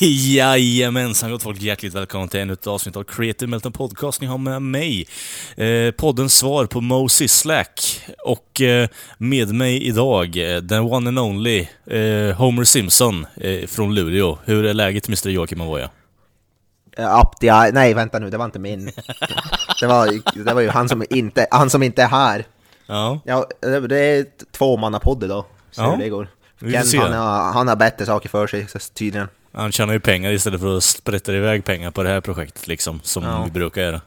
Jajamensan gott folk, hjärtligt välkomna till ännu ett avsnitt av Creative Melton Podcast. Ni har med mig, eh, poddens svar på Mo Slack och eh, med mig idag, eh, den one and only eh, Homer Simpson eh, från Luleå. Hur är läget Mr Joakim Avoya? The eye. Nej, vänta nu, det var inte min. Det var, det var ju han som inte, han som inte är här. Ja. Ja, det är tvåmannapodd idag. Så Ja, det går. se. han, har, han har bättre saker för sig, tydligen. Han tjänar ju pengar istället för att sprätta iväg pengar på det här projektet liksom, som Ja. vi brukar göra.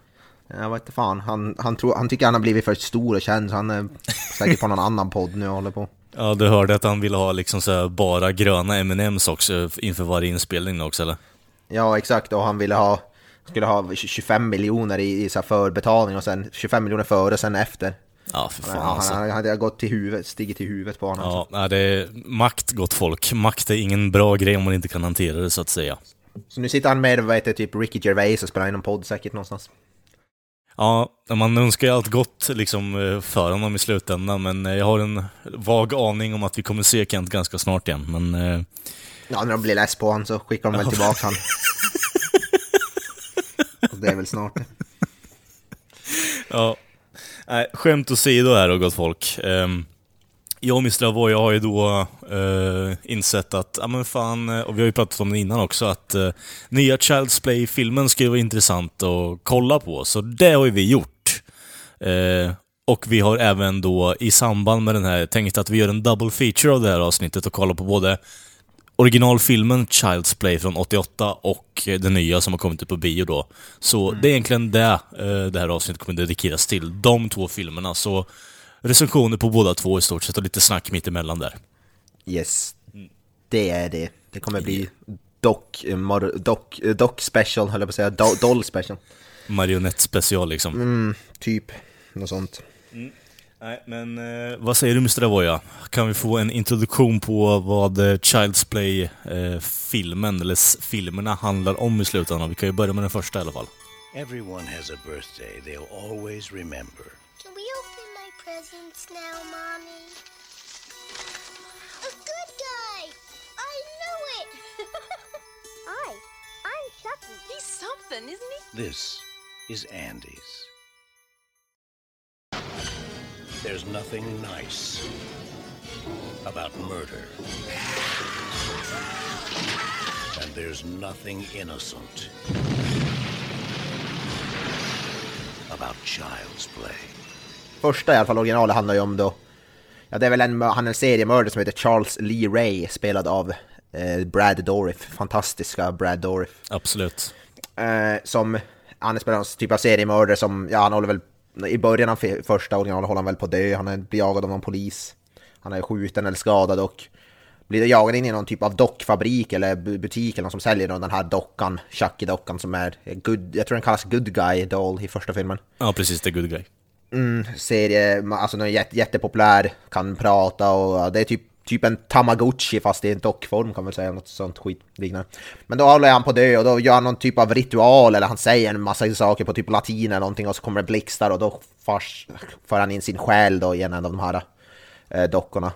Jag vet inte fan, han, han, tror, han tycker han har blivit för stor och känd, så han är säkert på någon annan podd nu och håller på. Ja, du hörde att han ville ha liksom så bara gröna M&M's också inför varje inspelning också eller? Ja, exakt, och han ville ha, skulle ha 25 miljoner i, i så förbetalning och sen 25 miljoner före och sen efter. Ja, för fan han, alltså. han, hade gått till huvudet, stigit till huvudet på honom. Ja, nej, det är makt, gott folk. Makt är ingen bra grej om man inte kan hantera det, så att säga. Så nu sitter han med, vad heter typ Ricky Gervais och spelar in en podd säkert någonstans. Ja, man önskar ju allt gott liksom eh, för honom i slutändan, men eh, jag har en vag aning om att vi kommer se Kent ganska snart igen. Men eh, Ja, när de blir less på honom så skickar de väl tillbaka han. Och det är väl snart det. ja, nej, skämt åsido här då, gott folk. Ehm, jag och Mr. Avoy har ju då eh, insett att, ja men fan, eh, och vi har ju pratat om det innan också, att eh, nya Child's Play-filmen ska ju vara intressant att kolla på, så det har ju vi gjort. Eh, och vi har även då i samband med den här tänkt att vi gör en double feature av det här avsnittet och kollar på både originalfilmen Child's Play från 88 och eh, den nya som har kommit ut på bio då. Så det är egentligen det eh, det här avsnittet kommer dedikeras till. De två filmerna. Så recensioner på båda två i stort sett och lite snack mitt emellan där. Yes, det är det. Det kommer bli doc, eh, mor- doc, eh, doc special, höll jag på att säga. Do, doll special. Marionettspecial liksom. Mm, typ. Något sånt. Nej, men eh, vad säger du Mr. Avoya? Kan vi få en introduktion på vad eh, Child's Play-filmen, eller s- filmerna, handlar om i slutändan? Vi kan ju börja med den första i alla fall. Everyone has a birthday they'll always remember. Can we open my presents now, Mommy? A good guy! I knew it! Hi, I'm Chucky. He's something, isn't he? This is Andy's. There's nothing nice about murder. And there's nothing innocent about child's play. Första i alla fall, originalet handlar ju om då... Ja, det är väl en, han är en seriemördare som heter Charles Lee Ray, spelad av eh, Brad Dourif. Fantastiska Brad Dourif. Absolut. Eh, som, han är spelad typ av seriemördare som, ja han håller väl, i början av första originalet håller han väl på att dö, han är, blir jagad av någon polis. Han är skjuten eller skadad och blir jagad in i någon typ av dockfabrik eller bu- butik eller någon som säljer den här dockan, Chucky-dockan som är, good, jag tror den kallas Good Guy Doll i första filmen. Ja, precis. Det är good guy. Serie, alltså den är jätte, jättepopulär, kan prata och det är typ, typ en Tamagotchi fast i en dockform kan man säga, något sånt skit liknande. Men då håller han på att dö och då gör han någon typ av ritual eller han säger en massa saker på typ latin eller någonting och så kommer det blixtar och då fars, för han in sin själ då i en av de här eh, dockorna.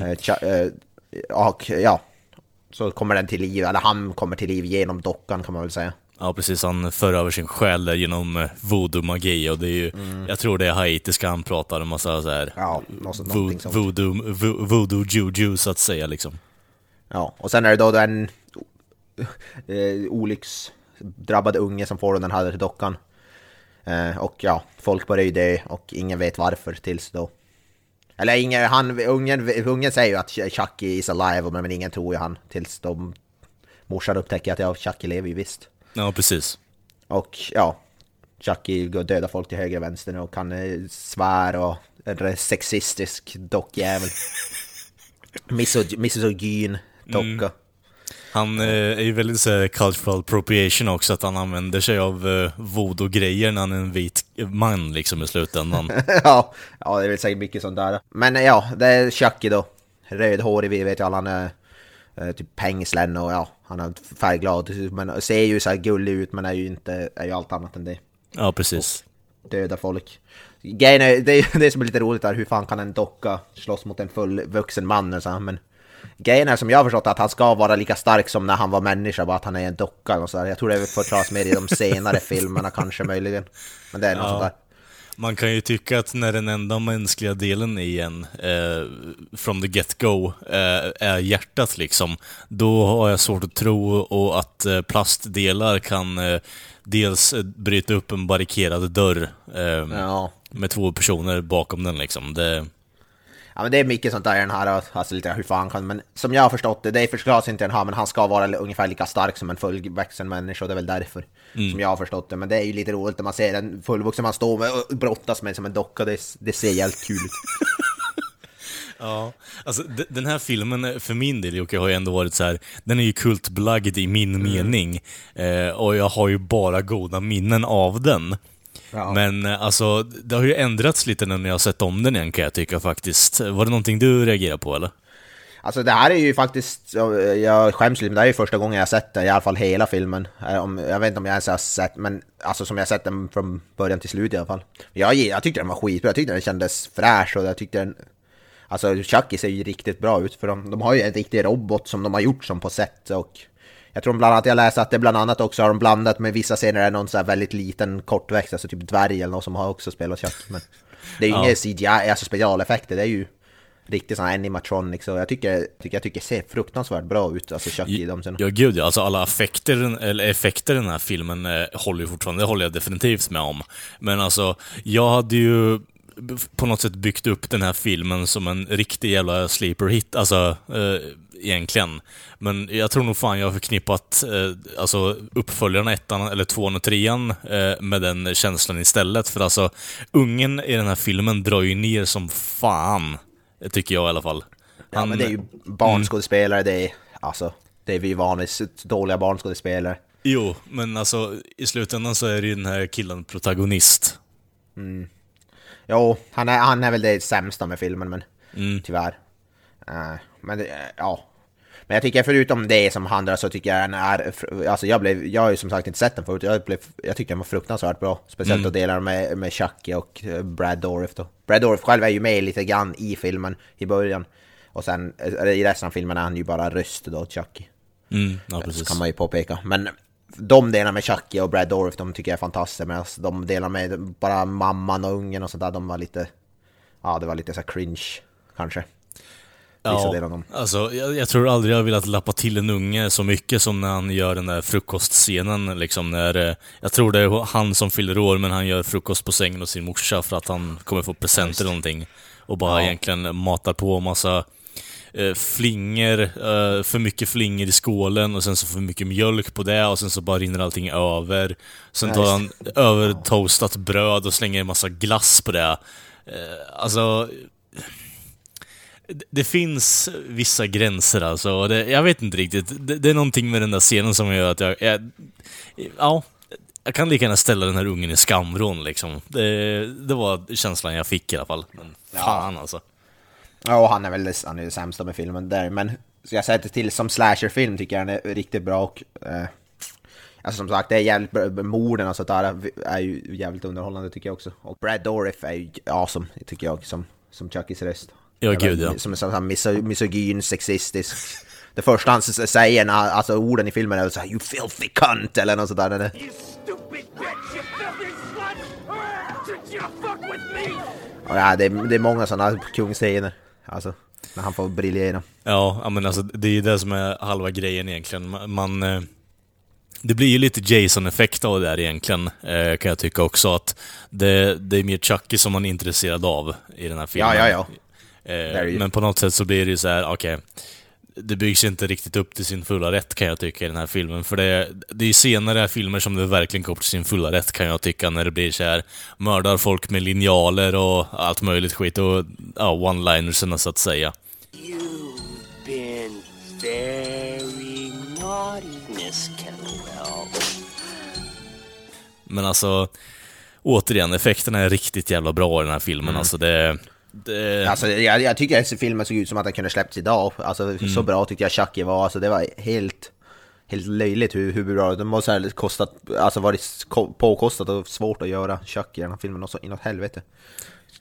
Eh, tja, eh, och ja, så kommer den till liv, eller han kommer till liv genom dockan kan man väl säga. Ja, precis. Han för över sin själ genom eh, voodoo-magi och det är ju, jag tror det är haitiska han pratar en massa så här Ja, något, vo- sånt. voodoo, vo- voodoo juju så att säga liksom. Ja, och sen är det då en eh, olycksdrabbad unge som får den här dockan. Eh, och ja, folk börjar ju dö och ingen vet varför tills då. Eller ingen, han, ungen, ungen säger ju att Chucky is alive, men ingen tror ju han tills de morsan upptäcker att ja, Chucky lever ju visst. Ja, precis. Och ja, Chucky dödar folk till höger och vänster och kan eh, svär och är sexistisk dockjävel. Misog- Misogyn docka. Han eh, är ju väldigt så cultural appropriation också, att han använder sig av eh, voodoo-grejer när han är en vit man liksom i slutändan. ja, ja, det är väl säkert mycket sånt där. Men ja, det är Chucky då. Rödhårig, vi vet ju alla, han är typ pengslen och ja, han är färgglad. Men ser ju så här gullig ut, men är ju inte, är ju allt annat än det. Ja, precis. Döda folk. Grejen är, det är det som är lite roligt där, hur fan kan en docka slåss mot en fullvuxen man? och Så, här, men grejen är som jag har förstått att han ska vara lika stark som när han var människa, bara att han är en docka och så där. Jag tror det förklaras mer i de senare filmerna kanske möjligen. Men det är något Ja. sånt där. Man kan ju tycka att när den enda mänskliga delen i en, eh, from the get-go, eh, är hjärtat liksom, då har jag svårt att tro och att eh, plastdelar kan eh, dels bryta upp en barrikerad dörr eh, Ja. med två personer bakom den liksom. Det, Ja men det är mycket sånt där i den här, alltså lite hur fan kan, men som jag har förstått det, det förklaras inte i den här, men han ska vara ungefär lika stark som en fullvuxen människa, och det är väl därför. Som jag har förstått det, men det är ju lite roligt när man ser en fullvuxen man står med och brottas med som en docka, det, det ser jävligt kul ut. Ja, alltså den här filmen, eh, för min del Jocke, har ju ändå varit så här. den är ju kultbelagd i min mening. Eh, och jag har ju bara goda minnen av den. Ja. Men eh, alltså, det har ju ändrats lite nu när jag har sett om den igen kan jag tycka faktiskt. Var det någonting du reagerade på eller? Alltså det här är ju faktiskt, jag- skäms lite, men det här är ju första gången jag sett det, i alla fall hela filmen. Eh, jag vet inte om jag ens har sett, men alltså som jag sett den från början till slut i alla fall. Jag, jag tyckte den var skitbra, jag tyckte den kändes fräsch och jag tyckte den... Alltså Chucky ser ju riktigt bra ut för de, de har ju en riktig robot som de har gjort som på set och... Jag tror bland annat, jag läste att det bland annat också har de blandat med vissa scener är någon så här väldigt liten kortväxt, alltså typ dvärg eller något som har också spelat Chucky. Men det är ju Ja. inga CGI, alltså specialeffekter, det är ju riktigt sån här animatronics och jag tycker, tycker, jag tycker det ser fruktansvärt bra ut, alltså Chucky i de scenerna. Ja gud ja, alltså alla effekter, eller effekter i den här filmen eh, håller ju fortfarande, det håller jag definitivt med om. Men alltså, jag hade ju på något sätt byggt upp den här filmen som en riktig jävla sleeper hit, alltså eh, egentligen. Men jag tror nog fan jag har förknippat eh, alltså uppföljarna, ettan eller tvåan och trean eh, med den känslan istället. För alltså, ungen i den här filmen drar ju ner som fan, tycker jag i alla fall. Ja men det är ju barnskådespelare, det är alltså, det är vi vanligt dåliga barnskådespelare. Jo, men alltså i slutändan så är det ju den här killen protagonist. Jo, han är, han är väl det sämsta med filmen, men Mm. tyvärr. Eh, men det, ja. Men jag tycker förutom det som handlar så tycker jag den är, alltså jag blev, jag har ju som sagt inte sett den förut, jag, blev, jag tyckte den var fruktansvärt bra. Speciellt Mm. att dela med, med Chucky och eh, Brad Dourif då. Brad Dourif själv är ju med lite grann i filmen i början. Och sen eh, i resten av filmen är han ju bara röst då, Chucky. Mm, ja, Så kan man ju påpeka. Men de delarna med Chucky och Brad Dourif, de tycker jag är fantastiska. Medan de delar med bara mamman och ungen och sånt där, de var lite... Ja, det var lite så cringe, kanske. Vissa delar av dem. alltså jag, jag tror aldrig jag har velat lappa till en unge så mycket som när han gör den där frukostscenen liksom när, eh, jag tror det är han som fyller år men han gör frukost på sängen hos sin morsa för att han kommer få presenter eller någonting. Och bara egentligen matar på massa eh, flingor, eh, för mycket flingor i skålen och sen så för mycket mjölk på det och sen så bara rinner allting över. Sen Ja, tar han över toastat bröd och slänger en massa glass på det. Alltså, det- finns vissa gränser alltså. Det, jag vet inte riktigt. Det, det är någonting med den där scenen som gör att jag... jag ja, jag kan lika gärna ställa den här ungen i skamvrån liksom. Det, det var känslan jag fick i alla fall. Men fan alltså. Ja, och han är väl han är det sämsta med filmen där. Men ska jag säga det till som slasherfilm tycker jag den är riktigt bra och... Eh, alltså som sagt, det är jävligt bra. Morden och sånt där är ju jävligt underhållande tycker jag också. Och Brad Dourif är ju awesome, tycker jag, som, som Chuckys röst. Ja, Eller, gud, ja. Som är sån här miso- misogyn, sexistisk. Det första han säger, när, alltså orden i filmen är så här, You filthy cunt! Eller något sånt där. Det- You stupid bitch, you filthy slut! Did you fuck with me? Och ja, det, är, det är många sådana kungscener. Alltså, när han får briljera. Ja, ja, men alltså det är ju det som är halva grejen egentligen. Man... man eh, det blir ju lite Jason-effekt av det där egentligen, eh, kan jag tycka också. Att det, det är mer Chucky som man är intresserad av i den här filmen. Ja, ja, ja. Eh, är men på något sätt så blir det ju så här, okej. det byggs inte riktigt upp till sin fulla rätt kan jag tycka i den här filmen. För det, det är ju senare filmer som det verkligen går upp till sin fulla rätt kan jag tycka. När det blir så här mördar folk med linjaler och allt möjligt skit. Och ja, one-linerserna så att säga. You've been very can well. Men alltså, återigen, effekterna är riktigt jävla bra i den här filmen. Alltså det... det... Alltså, jag, jag tycker att filmen såg ut som att den kunde släppts idag. Alltså, Så bra tyckte jag Chucky var. Alltså, det var helt, helt löjligt hur, hur bra det måste ha kostat, alltså varit ko- påkostat och svårt att göra Chucky i den här filmen. Och så inåt helvete.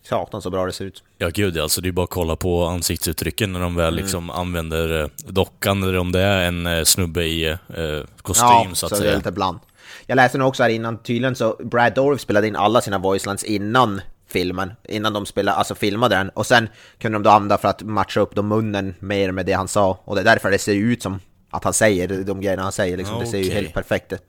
Satan så bra det ser ut. Ja gud alltså det är bara att kolla på ansiktsuttrycken när de väl liksom använder eh, dockan, eller om det är en eh, snubbe i eh, kostym Ja, så att det är säga. lite bland. Jag läste nog också här innan, tydligen så Brad Dourif spelade in alla sina voicelines innan filmen, innan de spelade, alltså filmade den. Och sen kunde de då använda för att matcha upp då munnen mer med det han sa. Och det är därför det ser ut som att han säger de grejerna han säger, liksom. det ser ju helt perfekt ut.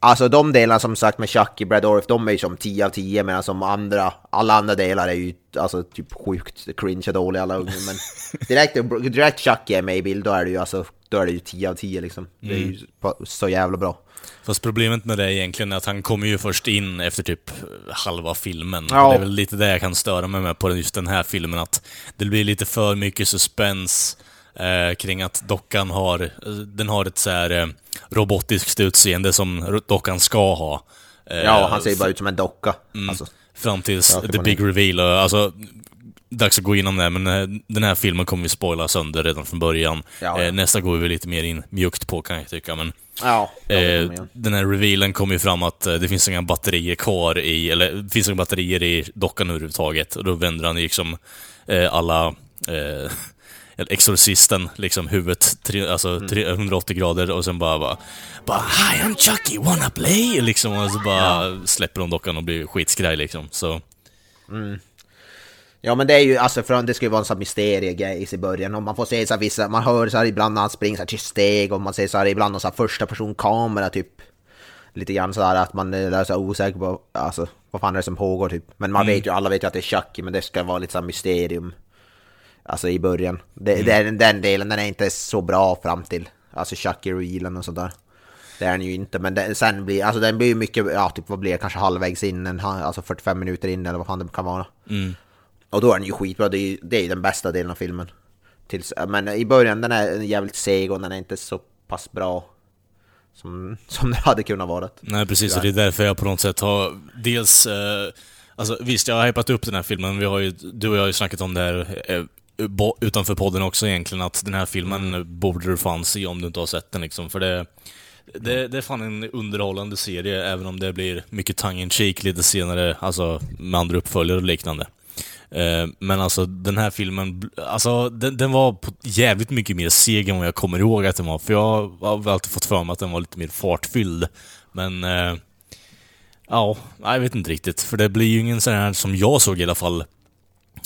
Alltså de delarna som sagt med Chucky, Brad Dourif, de är ju som 10 av 10 medan som andra, alla andra delar är ju alltså typ sjukt cringe och dåliga alla unga. Men direkt, direkt Chucky är med i bild, då är det ju alltså, då är det ju 10 av 10 liksom. Det är ju på- så jävla bra. Fast problemet med det är egentligen att han kommer ju först in efter typ halva filmen. Ja. Det är väl lite det jag kan störa mig med på just den här filmen, att det blir lite för mycket suspens eh, kring att dockan har, eh, den har ett så här eh, robotiskt utseende som dockan ska ha. Eh, Ja, han ser ju bara ut som en docka. Alltså, Fram tills Ja, the big reveal. och, Alltså, dags att gå igenom det, men eh, den här filmen kommer vi spoila sönder redan från början. Ja, ja. Eh, nästa går vi lite mer in mjukt på kan jag tycka, men... ja, ja, Eh, den här revealen kom ju fram att eh, det finns inga batterier kvar i, eller det finns inga batterier i dockan överhuvudtaget. Och då vänder han liksom eh, alla, eh, exorcisten, liksom huvudet, tre, alltså Mm. tre, 180 grader och sen bara, bara, bara Hi I'm Chucky, wanna play? Liksom, och så bara släpper de dockan och blir skitskraj liksom. Så, Ja men det är ju, alltså för det ska ju vara en sån här mysteriegrej i början. Och man får se så här vissa, man hör så här ibland när han springer så här till steg och man ser så här ibland någon så här första person kamera typ Lite grann så här att man är så osäker på, alltså vad fan är det som pågår typ. Men man vet ju, alla vet ju att det är Chucky men det ska vara lite så här mysterium Alltså i början. Det, det är, Den delen den är inte så bra fram till Alltså Chucky-reelen och sådär. Det är den ju inte, men den, sen blir, alltså den blir mycket, ja typ vad blir det, kanske halvvägs in, en, alltså 45 minuter in eller vad fan det kan vara. Och då är den ju skitbra, det är ju, det är ju den bästa delen av filmen. Tills, men i början den är jävligt seg och den är inte så pass bra som, som den hade kunnat vara. nej precis, och det är därför jag på något sätt har dels, eh, alltså visst jag har hypat upp den här filmen, vi har ju, du och jag har ju snackat om det här eh, utanför podden också egentligen, att den här filmen borde du fan se om du inte har sett den liksom, för det det, det är fan en underhållande serie, även om det blir mycket tongue in cheek lite senare, alltså med andra uppföljare och liknande. Eh, men alltså den här filmen, alltså den, den var på jävligt mycket mer seg än vad jag kommer ihåg att den var, för jag har alltid fått för mig att den var lite mer fartfylld. Men, eh, ja, jag vet inte riktigt, för det blir ju ingen sån här, som jag såg i alla fall,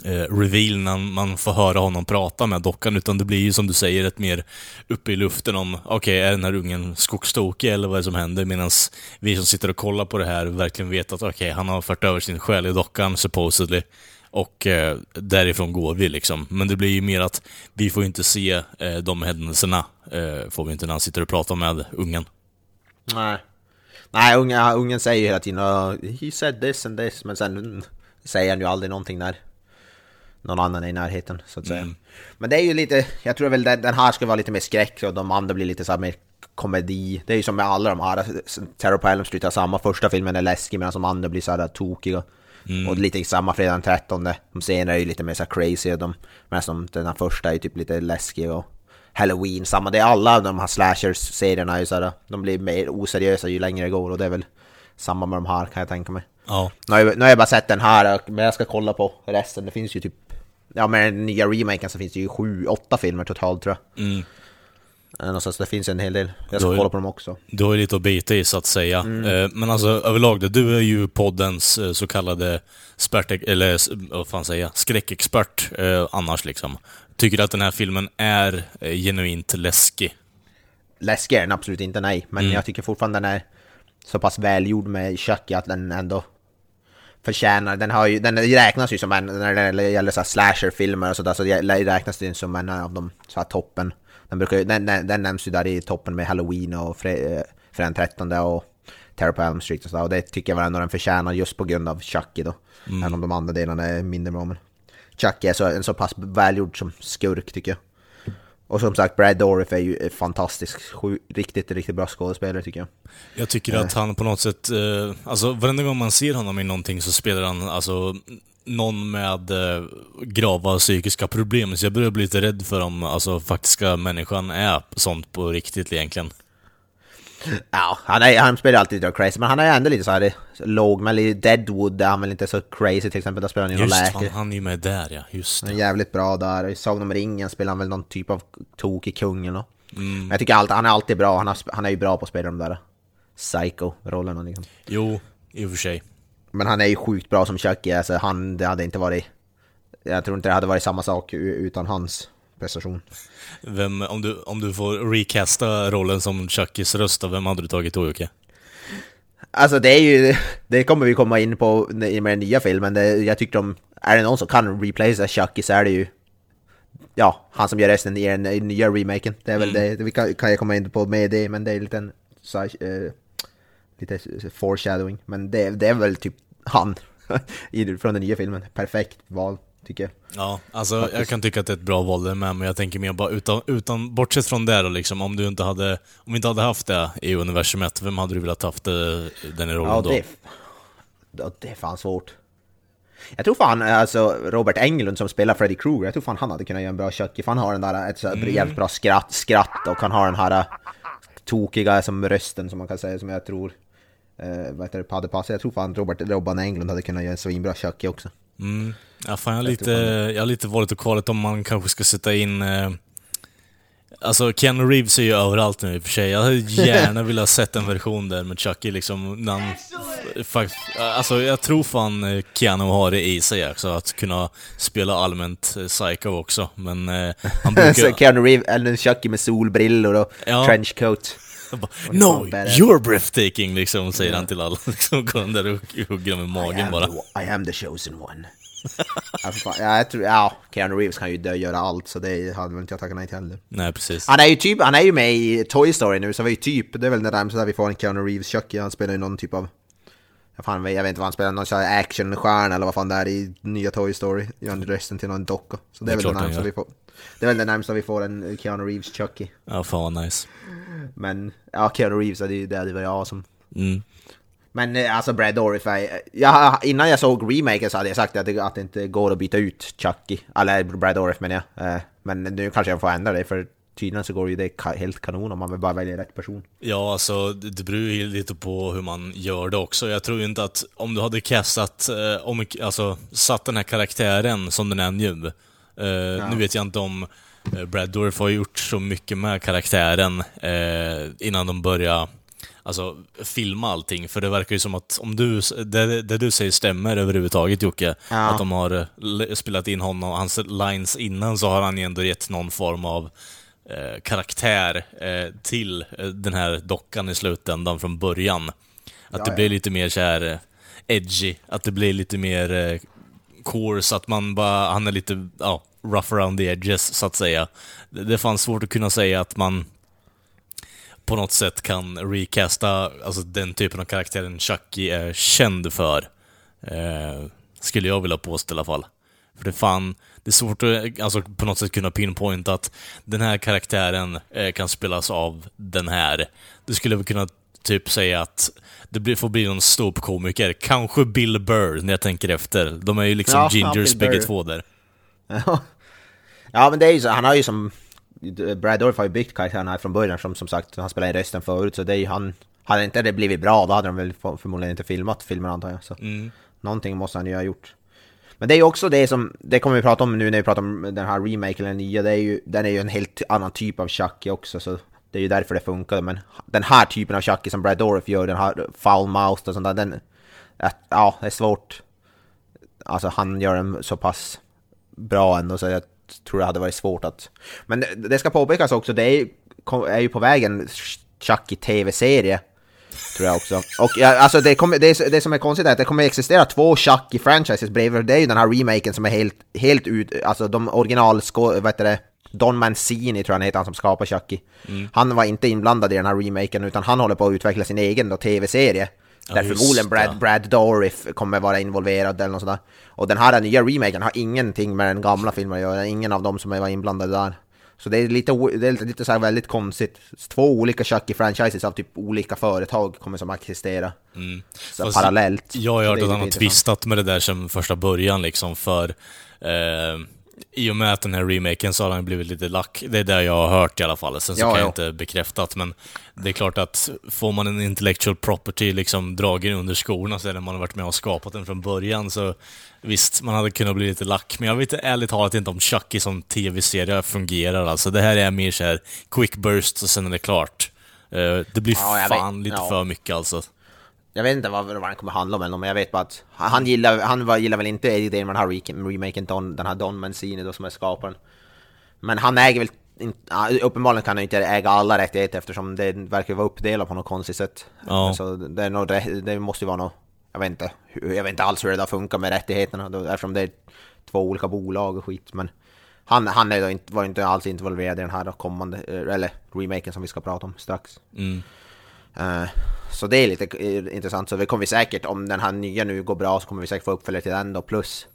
eh, reveal när man får höra honom prata med dockan, utan det blir ju som du säger ett mer uppe i luften om, okej, är den här ungen skogstokig eller vad är det som händer? Medan vi som sitter och kollar på det här verkligen vet att okej, han har fört över sin själ i dockan supposedly. Och eh, därifrån går vi liksom. Men det blir ju mer att vi får inte se eh, de händelserna, eh, får vi inte när han sitter och pratar med ungen. Nej. Nej, ungen, ungen säger ju hela tiden "Oh, He said this and this, men sen mm, säger han ju aldrig någonting när någon annan är i närheten, så att säga. Men det är ju lite, jag tror väl den, den här ska vara lite mer skräck och de andra blir lite så här mer komedi. Det är ju som med alla de här, Terror på Elm Street har samma, första filmen är läskig medan de andra blir så här tokiga. Och lite samma fredag den 13. De senare är ju lite mer så crazy de, medan de, den här första är typ lite läskig och Halloween, samma. Det är alla de här slashers-serierna är ju så här, de blir mer oseriösa ju längre det går och det är väl samma med de här kan jag tänka mig. Ja. Nu har, jag, nu har jag bara sett den här, och- men jag ska kolla på resten. Det finns ju typ... Ja, med den nya remaken så finns det ju sju, åtta filmer totalt tror jag. Mm. Eh, Så det finns en hel del. Jag ska kolla på dem också. Du har ju lite att bita i så att säga. Eh, Men alltså överlag, det, du är ju poddens eh, så kallade spert, eller vad fan säger jag, skräckexpert annars liksom. Tycker du att den här filmen är genuint läskig? Läskig är den absolut inte, nej. Men Mm. jag tycker fortfarande den är så pass välgjord med Chucky att den ändå förtjänar... Den, har ju, den räknas ju som en, när det gäller så slasherfilmer och sådär, så räknas den som en av de så här toppen. Den, brukar, den, den, den nämns ju där i toppen med Halloween och eh, Fredag den 13 och Terror på Elm Street och sådär. Och det tycker jag var ändå den förtjänar just på grund av Chucky då. Även om de andra delarna är mindre bra. Men Chucky är så, en så pass välgjord som skurk tycker jag. Och som sagt, Brad Dourif är ju fantastisk, sju, riktigt, riktigt bra skådespelare tycker jag. Jag tycker att han på något sätt, eh, alltså varenda gång man ser honom i någonting så spelar han alltså någon med eh, grava psykiska problem. Så jag börjar bli lite rädd för om alltså faktiska människan är sånt på riktigt egentligen. Ja, han, är, han spelar alltid lite crazy, men han är ändå lite så här låg, men i Deadwood är han väl inte så crazy till exempel, där spelar han ju någon Just läkare. han, han är ju med där ja, just Han är det. jävligt bra där. I Sagan om ringen spelar han väl någon typ av tokig kung eller. Mm. Men jag tycker alltid, han är alltid bra, han, har, han är ju bra på att spela de där psycho-rollerna liksom. Jo, i och för sig. Men han är ju sjukt bra som Chucky, alltså han, det hade inte varit... Jag tror inte det hade varit samma sak utan hans prestation. Vem, om, du, om du får recasta rollen som Chuckys röst, vem hade du tagit då Jocke? Alltså det är ju, det kommer vi komma in på i med den nya filmen, det, jag tycker de, är det någon som kan replacea Chucky så är det ju Ja, han som gör resten i den nya remaken. Det är väl det, vi kan, kan jag komma in på med det, men det är en liten så, här, eh, lite foreshadowing. Men det, det är väl typ han från den nya filmen. Perfekt val, tycker jag. Ja, alltså jag kan tycka att det är ett bra val det med, men jag tänker mer bara utan, utan bortsett från det då liksom, om du inte hade, om vi inte hade haft det i universumet, vem hade du velat haft det, den i rollen Ja, då? det, ja, det är fan svårt. Jag tror fan, alltså Robert Englund som spelar Freddy Krueger, jag tror fan han hade kunnat göra en bra för han har den där, ett så Mm. jävligt bra skratt, skratt och han har den här äh, tokiga som rösten som man kan säga, som jag tror, eh, vad heter det, hade passat. Jag tror fan Robert, Robban Englund hade kunnat göra en svinbra Chucky också. Mm. Ja, fan, jag, har lite, jag har lite valet och kvalet om man kanske ska sätta in... Eh, alltså, Keanu Reeves är ju överallt nu i och för sig. Jag hade gärna velat sett en version där med Chucky liksom. När han, alltså, jag tror fan eh, Keanu har det i sig också, att kunna spela allmänt eh, psycho också. Men eh, han brukar... Keanu Reeves, eller Chucky med solbrillor och Ja. trenchcoat. No, badass." you're breathtaking, liksom, säger han till alla. Liksom, går där och hugger dem i I magen am, bara. the, I am the chosen one. fan, ja, jag tror, ja, Keanu Reeves kan ju dö, göra allt, så det hade väl inte jag tackat nej till heller. Nej, precis. Han är ju typ, han är ju med i Toy Story nu, så vi är ju typ, det är väl det där vi får en Keanu Reeves Chucky, han spelar ju någon typ av jag, fan, jag vet inte vad han spelar, någon sån här actionstjärna eller vad fan det är i nya Toy Story. Gör han rösten till någon docka. Så det är, Det är väl närmsta gör. vi får. Det är väl det närmsta vi får en Keanu Reeves Chucky. Ja, fan vad nice. Men ja, Keanu Reeves, det, det hade varit awesome. Mm. Men eh, alltså Brad Dourif, ja, innan jag såg remaken så hade jag sagt att det, att det inte går att byta ut Chucky. Eller Brad Dourif menar jag. Eh, Men nu kanske jag får ändra det, för tydligen så går ju det helt kanon om man vill bara välja rätt person. Ja, alltså det beror ju lite på hur man gör det också. Jag tror ju inte att om du hade castat, eh, om, alltså satt den här karaktären som den är nu. Eh, Nu vet jag inte om Brad Dourif har gjort så mycket med karaktären eh, innan de börjar Alltså filma allting, för det verkar ju som att om du, det, det du säger stämmer överhuvudtaget Jocke, Ja. att de har eh, spelat in honom, hans lines innan så har han ju ändå gett någon form av eh, karaktär eh, till eh, den här dockan i slutändan från början. Att Ja, det ja. blir lite mer så här eh, edgy, att det blir lite mer eh, course, att man bara, han är lite, ja, rough around the edges så att säga. Det, det fanns svårt att kunna säga att man på något sätt kan recasta alltså den typen av karaktären Chucky är känd för. Eh, skulle jag vilja påstå i alla fall. För det fan, det är svårt att alltså, på något sätt kunna pinpointa att den här karaktären eh, kan spelas av den här. Du skulle väl kunna typ säga att det blir, får bli någon ståuppkomiker. Kanske Bill Burr, när jag tänker efter. De är ju liksom Ja, gingers bägge två där. Ja. ja men det är ju så, han har ju som... Brad Dourif har ju byggt karaktären här från början som, som sagt, han spelade i rösten förut så det är ju han... Hade inte det blivit bra då hade de väl för- förmodligen inte filmat filmen antar jag. Så. Mm. Någonting måste han ju ha gjort. Men det är ju också det som, det kommer vi prata om nu när vi pratar om den här remaken den nya, det är ju, den är ju en helt annan typ av Chucky också så det är ju därför det funkar. Men den här typen av Chucky som Brad Dourif gör, den här foul mouth och sånt där, den... att- Ja, det är svårt. Alltså han gör den så pass bra ändå så jag tror det hade varit svårt att... Men det- det ska påpekas också, det är, ju- är ju på vägen Chucky TV-serie. Tror jag också. Och ja, alltså det, kommer, det, det som är konstigt är att det kommer existera två Chucky-franchises bredvid. Det är ju den här remaken som är helt, helt ut... Alltså de original... Vad heter det? Don Mancini tror jag han heter, han som skapar Chucky. Han var inte inblandad i den här remaken utan han håller på att utveckla sin egen TV-serie. Ja, där förmodligen Brad. Brad Dourif kommer vara involverad eller något sånt där. Och den här nya remaken har ingenting med den gamla filmen att göra, ingen av dem som var inblandade där. Så det är lite, det är lite, så här väldigt konstigt. Två olika Chucky-franchises av typ olika företag kommer som att existera. Så Mm. Fast parallellt. Jag har hört att han har lite twistat med det där sedan första början liksom för eh, i och med att den här remaken så har han blivit lite lack. Det är det jag har hört i alla fall. Sen så Ja, kan jag ja. inte bekräftat, men det är klart att får man en intellectual property liksom dragen under skorna så är det man har varit med och skapat den från början så visst, man hade kunnat bli lite lack. Men jag vet ärligt talat inte om Chucky som tv-serie fungerar alltså. Det här är mer så här quick burst och sen är det klart. Eh, det blir Ja, jag vet. fan lite för mycket alltså. Jag vet inte vad, vad den kommer handla om men jag vet bara att han, gillar, han var, gillar väl inte Eddie Damon, den här re- remaken, Don, den här Don Mancini då som är skaparen. Men han äger väl inte, uppenbarligen kan han inte äga alla rättigheter eftersom det verkar vara uppdelat på något konstigt sätt. Ja. Så det, är nog, det måste ju vara något, jag vet inte, jag vet inte alls hur det där funkar med rättigheterna då, eftersom det är två olika bolag och skit. Men han, han är då inte, var inte alls involverad i den här kommande, eh, eller remaken som vi ska prata om strax. Mm. Eh, Så det är lite intressant, så vi kommer säkert, om den här nya nu går bra, så kommer vi säkert få uppföljare till den då, plus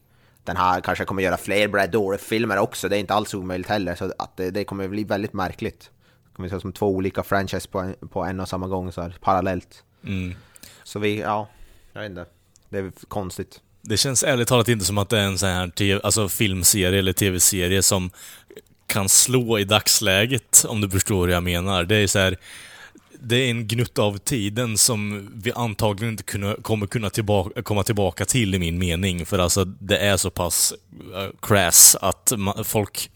den här kanske kommer göra fler Brad Dourif-filmer också, det är inte alls omöjligt heller, så att det, det kommer bli väldigt märkligt. Det kommer se ut som två olika franchise på en, på en och samma gång, så här, parallellt. Mm. Så vi, ja, jag vet inte. Det är konstigt. Det känns ärligt talat inte som att det är en sån här TV, alltså filmserie eller tv-serie som kan slå i dagsläget, om du förstår hur jag menar. Det är så här, det är en gnutta av tiden som vi antagligen inte kunna, kommer kunna tillbaka, komma tillbaka till i min mening. För alltså, det är så pass uh, crass att man, folk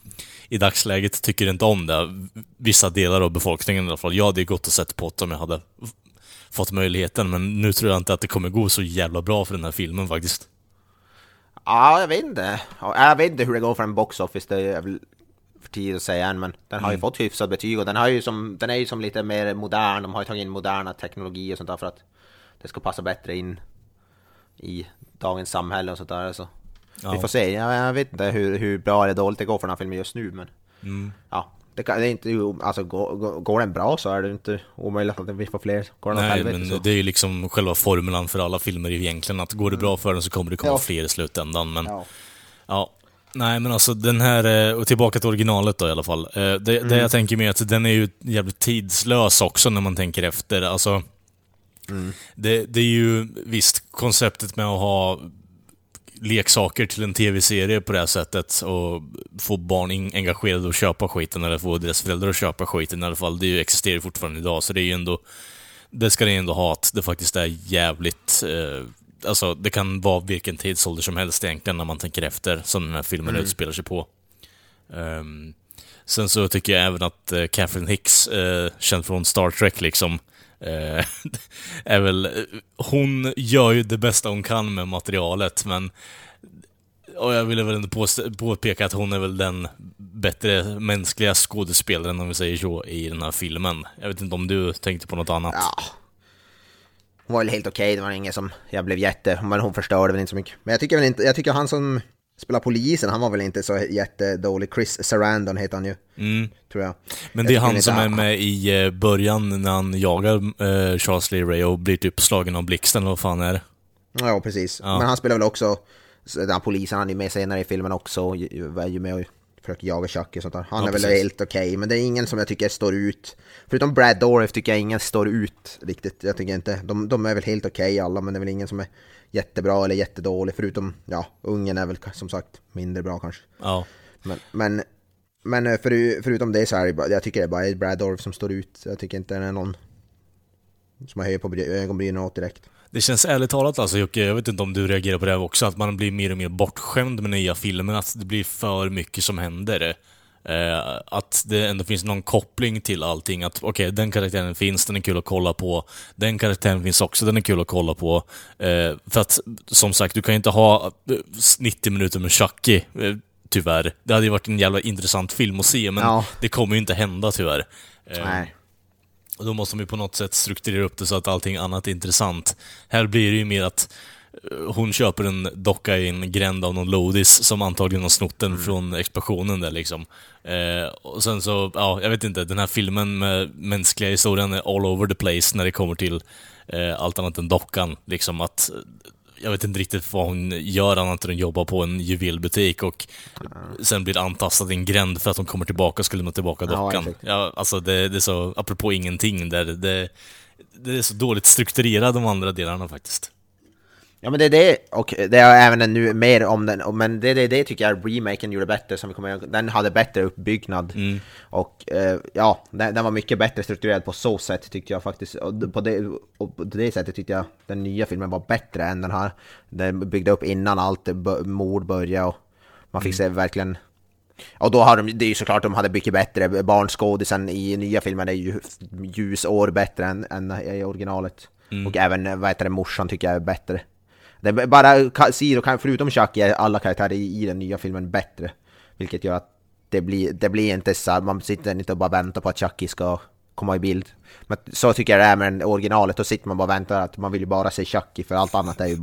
i dagsläget tycker inte om det. Vissa delar av befolkningen i alla fall. Jag hade gått och sett på det om jag hade fått möjligheten, men nu tror jag inte att det kommer gå så jävla bra för den här filmen faktiskt. Ja, jag vet inte. Jag vet inte hur det går för en box office, det är väl för tidigt att säga än, men den har ju fått hyfsat betyg och den, har ju som, den är ju som lite mer modern, de har ju tagit in moderna teknologier och sånt där för att det ska passa bättre in i dagens samhälle och sånt där. Så. Ja. Vi får se, jag, jag vet inte hur, hur bra eller dåligt det går för den här filmen just nu, men ja. Det, kan, det är inte, alltså går, går- den bra så är det inte omöjligt att vi får fler. Går den Nej, helvete men så... det är ju liksom själva formulan för alla filmer egentligen, att går det bra för den så kommer det komma Ja. fler i slutändan. Men ja. Ja. Nej, men alltså den här, eh, och tillbaka till originalet då i alla fall. Eh, Det, det jag tänker med att den är ju jävligt tidslös också när man tänker efter. Alltså, det, det är ju visst konceptet med att ha leksaker till en tv-serie på det här sättet och få barn engagerade och köpa skiten, eller få deras föräldrar att köpa skiten i alla fall. Det ju, existerar fortfarande idag, så det är ju ändå... Det ska det ändå ha, att det faktiskt är jävligt... Eh, alltså, det kan vara vilken tidsålder som helst egentligen, när man tänker efter, som den här filmen utspelar sig på. Ehm, sen så tycker jag även att eh, Catherine Hicks, eh, känd från Star Trek liksom, eh, är väl... Hon gör ju det bästa hon kan med materialet, men... Och jag ville väl ändå påpeka att hon är väl den bättre mänskliga skådespelaren, om vi säger så, i den här filmen. Jag vet inte om du tänkte på något annat? Ja. Hon var väl helt okej, det var ingen som jag blev jätte... Men hon förstörde väl inte så mycket. Men jag tycker väl inte... Jag tycker han som spelar polisen, han var väl inte så jättedålig. Chris Sarandon heter han ju. Mm. Tror jag. Men Jag det är tycker han som är med i eh, början när han jagar eh, Charles Lee Ray och blir typ slagen av blixten, eller vad fan är det? Ja, precis. Ja. Men han spelar väl också... så Den här polisen, han är ju med senare i filmen också. Är ju med och försöker jaga Chucky och sånt där. Han Ja, är väl precis. helt okej, men det är ingen som jag tycker står ut. Förutom Brad Dourif tycker jag ingen står ut riktigt. Jag tycker inte... De, de är väl helt okej alla, men det är väl ingen som är jättebra eller jättedålig. Förutom, ja, ungen är väl som sagt mindre bra kanske. Ja. Men, men, men eh, för, förutom det så är det bara, jag tycker det är bara Brad Dourif som står ut. Jag tycker inte det är någon som jag höjer på bry- ögonbrynen åt direkt. Det känns ärligt talat alltså Jocke, jag vet inte om du reagerar på det här också, att man blir mer och mer bortskämd med nya filmer, att det blir för mycket som händer. Eh, att det ändå finns någon koppling till allting, att okej, den karaktären finns, den är kul att kolla på. Den karaktären finns också, den är kul att kolla på. Eh, för att, som sagt, du kan ju inte ha eh, 90 minuter med Chucky, eh, tyvärr. Det hade ju varit en jävla intressant film att se, men Ja. det kommer ju inte hända tyvärr. Eh, Nej. Och då måste de ju på något sätt strukturera upp det så att allting annat är intressant. Här blir det ju mer att eh, hon köper en docka i en gränd av någon lodis som antagligen har snott den från explosionen där liksom. Eh, och sen så, ja, jag vet inte, den här filmen med mänskliga historien är all over the place när det kommer till eh, allt annat än dockan. Liksom att jag vet inte riktigt vad hon gör annat än att jobba på en juvelbutik och sen blir antastad i en gränd för att hon kommer tillbaka och ska lämna tillbaka dockan. Ja, alltså det, det är så, apropå ingenting där, det, det är så dåligt strukturerat de andra delarna faktiskt. Ja men det är det, och det är även en nu mer om den, men det, det, det tycker jag remaken gjorde bättre, som vi kommer ihåg. den hade bättre uppbyggnad. Och eh, ja, den, den var mycket bättre strukturerad på så sätt tyckte jag faktiskt. Och på det, och på det sättet tyckte jag den nya filmen var bättre än den här. Den byggde upp innan allt mord började och man fick se verkligen och då har de, det är ju såklart de hade mycket bättre, barnskådisen i nya filmen är ju ljusår bättre än, än i originalet. Och även, vad heter det, morsan tycker jag är bättre. Det är bara Siro, kan- förutom Chucky, är alla karaktärer i, i den nya filmen bättre. Vilket gör att det blir, det blir inte så man sitter inte och bara väntar på att Chucky ska komma i bild. Men så tycker jag det är med originalet, då sitter man bara och väntar att man vill ju bara se Chucky för allt annat är ju...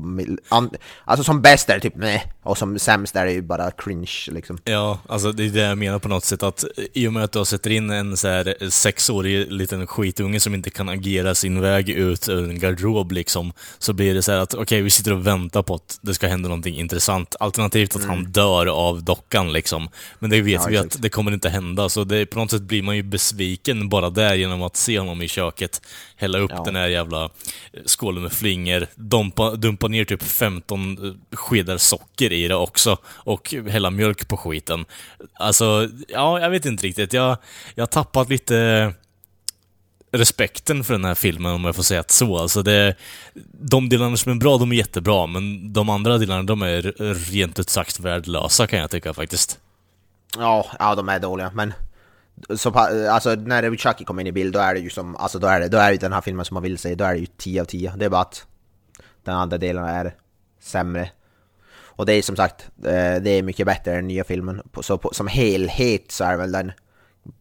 alltså som bäst är det typ nej och som sämst är det ju bara cringe liksom. Ja, alltså det är det jag menar på något sätt att i och med att du sätter in en så här sexårig liten skitunge som inte kan agera sin väg ut ur en garderob liksom, så blir det så här att okej, vi sitter och väntar på att det ska hända någonting intressant. Alternativt att han dör av dockan liksom. Men det vet Ja, vi att det kommer inte hända, så det, på något sätt blir man ju besviken bara där genom att se honom i köket hälla upp Ja. den här jävla skålen med flingor, dumpa, dumpa ner typ 15 skedar socker i det också och hälla mjölk på skiten. Alltså, ja, jag vet inte riktigt. Jag, jag har tappat lite respekten för den här filmen om jag får säga det så. Alltså det, de delarna som är bra, de är jättebra, men de andra delarna, de är rent ut sagt värdelösa kan jag tycka faktiskt. Ja, ja de är dåliga, men så, alltså när Chucky kommer in i bild då är det ju som, alltså då är det, då är det den här filmen som man vill se, då är det ju 10 av 10. Det är bara att den andra delen är sämre. Och det är som sagt, eh, det är mycket bättre än den nya filmen. Så på, som helhet så är väl den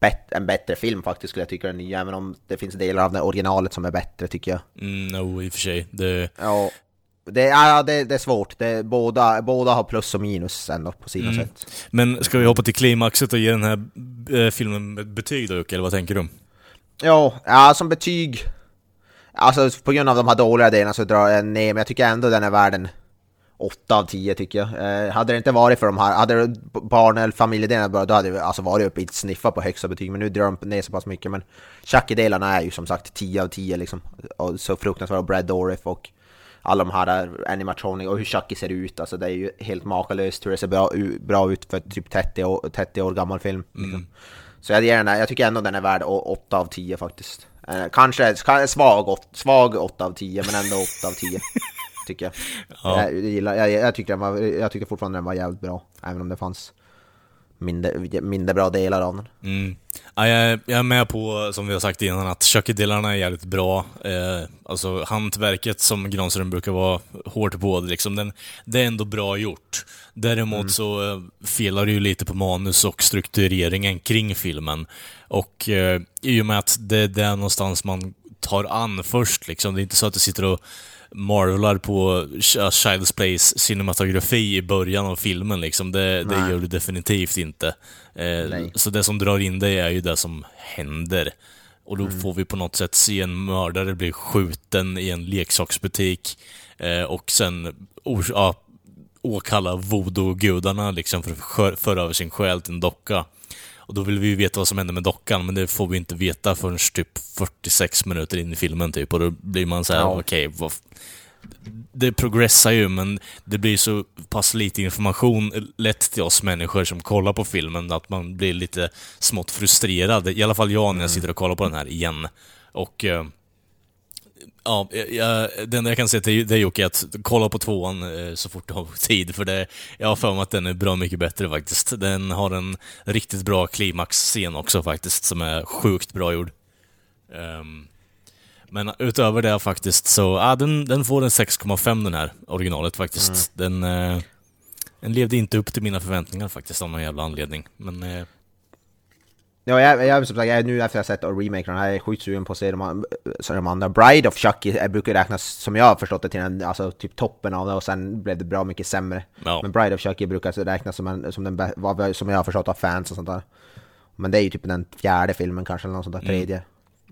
bet- en bättre film faktiskt skulle jag tycka den nya, även om det finns delar av det originalet som är bättre tycker jag. Mm, no, i och för sig. Det, Ja, det, ja, det, det är svårt. Det, båda, båda har plus och minus ändå på sina Mm. sätt. men ska vi hoppa till klimaxet och ge den här eh, filmen ett betyg då, Jocke, eller vad tänker du? Ja, ja, som betyg. Alltså på grund av de här dåliga delarna så drar jag ner, men jag tycker ändå den är värd en 8 av 10 tycker jag. Eh, hade det inte varit för de här, hade barn eller familjedelen bara, då hade vi alltså varit uppe i ett sniffa på högsta betyg, men nu drar de ner så pass mycket. Men Chucky-delarna är ju som sagt 10 av 10 liksom. Och så fruktansvärt Brad Dourif och alla de här animatronic och hur Chucky ser ut, alltså det är ju helt makalöst hur det ser bra, bra ut för typ 30 år, 30 år gammal film. Liksom. Så jag här, jag tycker ändå den är värd å- 8 av 10 faktiskt. Eh, kanske ka- svag, svag 8 av 10, men ändå 8 av 10. tycker jag. Ja. Jag, gillar, jag, jag, tycker den var, jag tycker fortfarande den var jävligt bra, även om det fanns mindre, mindre bra delar av den. Mm. Ja, jag, jag är med på, som vi har sagt innan, att Chucky-delarna är jävligt bra. Eh, alltså hantverket som Granström brukar vara hårt på, liksom, den, det är ändå bra gjort. Däremot så eh, felar det ju lite på manus och struktureringen kring filmen. Och eh, i och med att det är där någonstans man tar an först, liksom. Det är inte så att du sitter och marvelar på Ch- Child's Plays cinematografi i början av filmen liksom. Det, det gör du definitivt inte. Eh, så det som drar in dig är ju det som händer. Och då får vi på något sätt se en mördare bli skjuten i en leksaksbutik eh, och sen or- ja, åkalla voodoo-gudarna liksom för att föra över sin själ till en docka. Och då vill vi ju veta vad som händer med dockan, men det får vi inte veta förrän typ 46 minuter in i filmen typ. Och då blir man så här: Ja. okej, f- Det progressar ju, men det blir så pass lite information lätt till oss människor som kollar på filmen att man blir lite smått frustrerad. I alla fall jag när jag sitter och kollar på den här igen. Och... Ja, jag, det enda jag kan säga till dig Jocke är att kolla på tvåan eh, så fort du har tid, för det, jag har för mig att den är bra mycket bättre faktiskt. Den har en riktigt bra klimaxscen också faktiskt, som är sjukt bra gjord. Ehm, men utöver det faktiskt så, ja, den, den får en 6,5 den här, originalet faktiskt. Den, eh, den levde inte upp till mina förväntningar faktiskt av någon jävla anledning. Men eh, Ja, jag, jag, som sagt, jag, nu efter jag sett och remake den här, jag är sjukt sugen på att se de, så de andra. Bride of Chucky eh, brukar räknas, som jag har förstått det, till en, alltså, typ toppen av det och sen blev det bra mycket sämre. Ja. Men Bride of Chucky brukar alltså räknas som, en, som den bä- vad- som jag har förstått av fans och sånt där. Men det är ju typ den fjärde filmen kanske, eller något sånt där, tredje.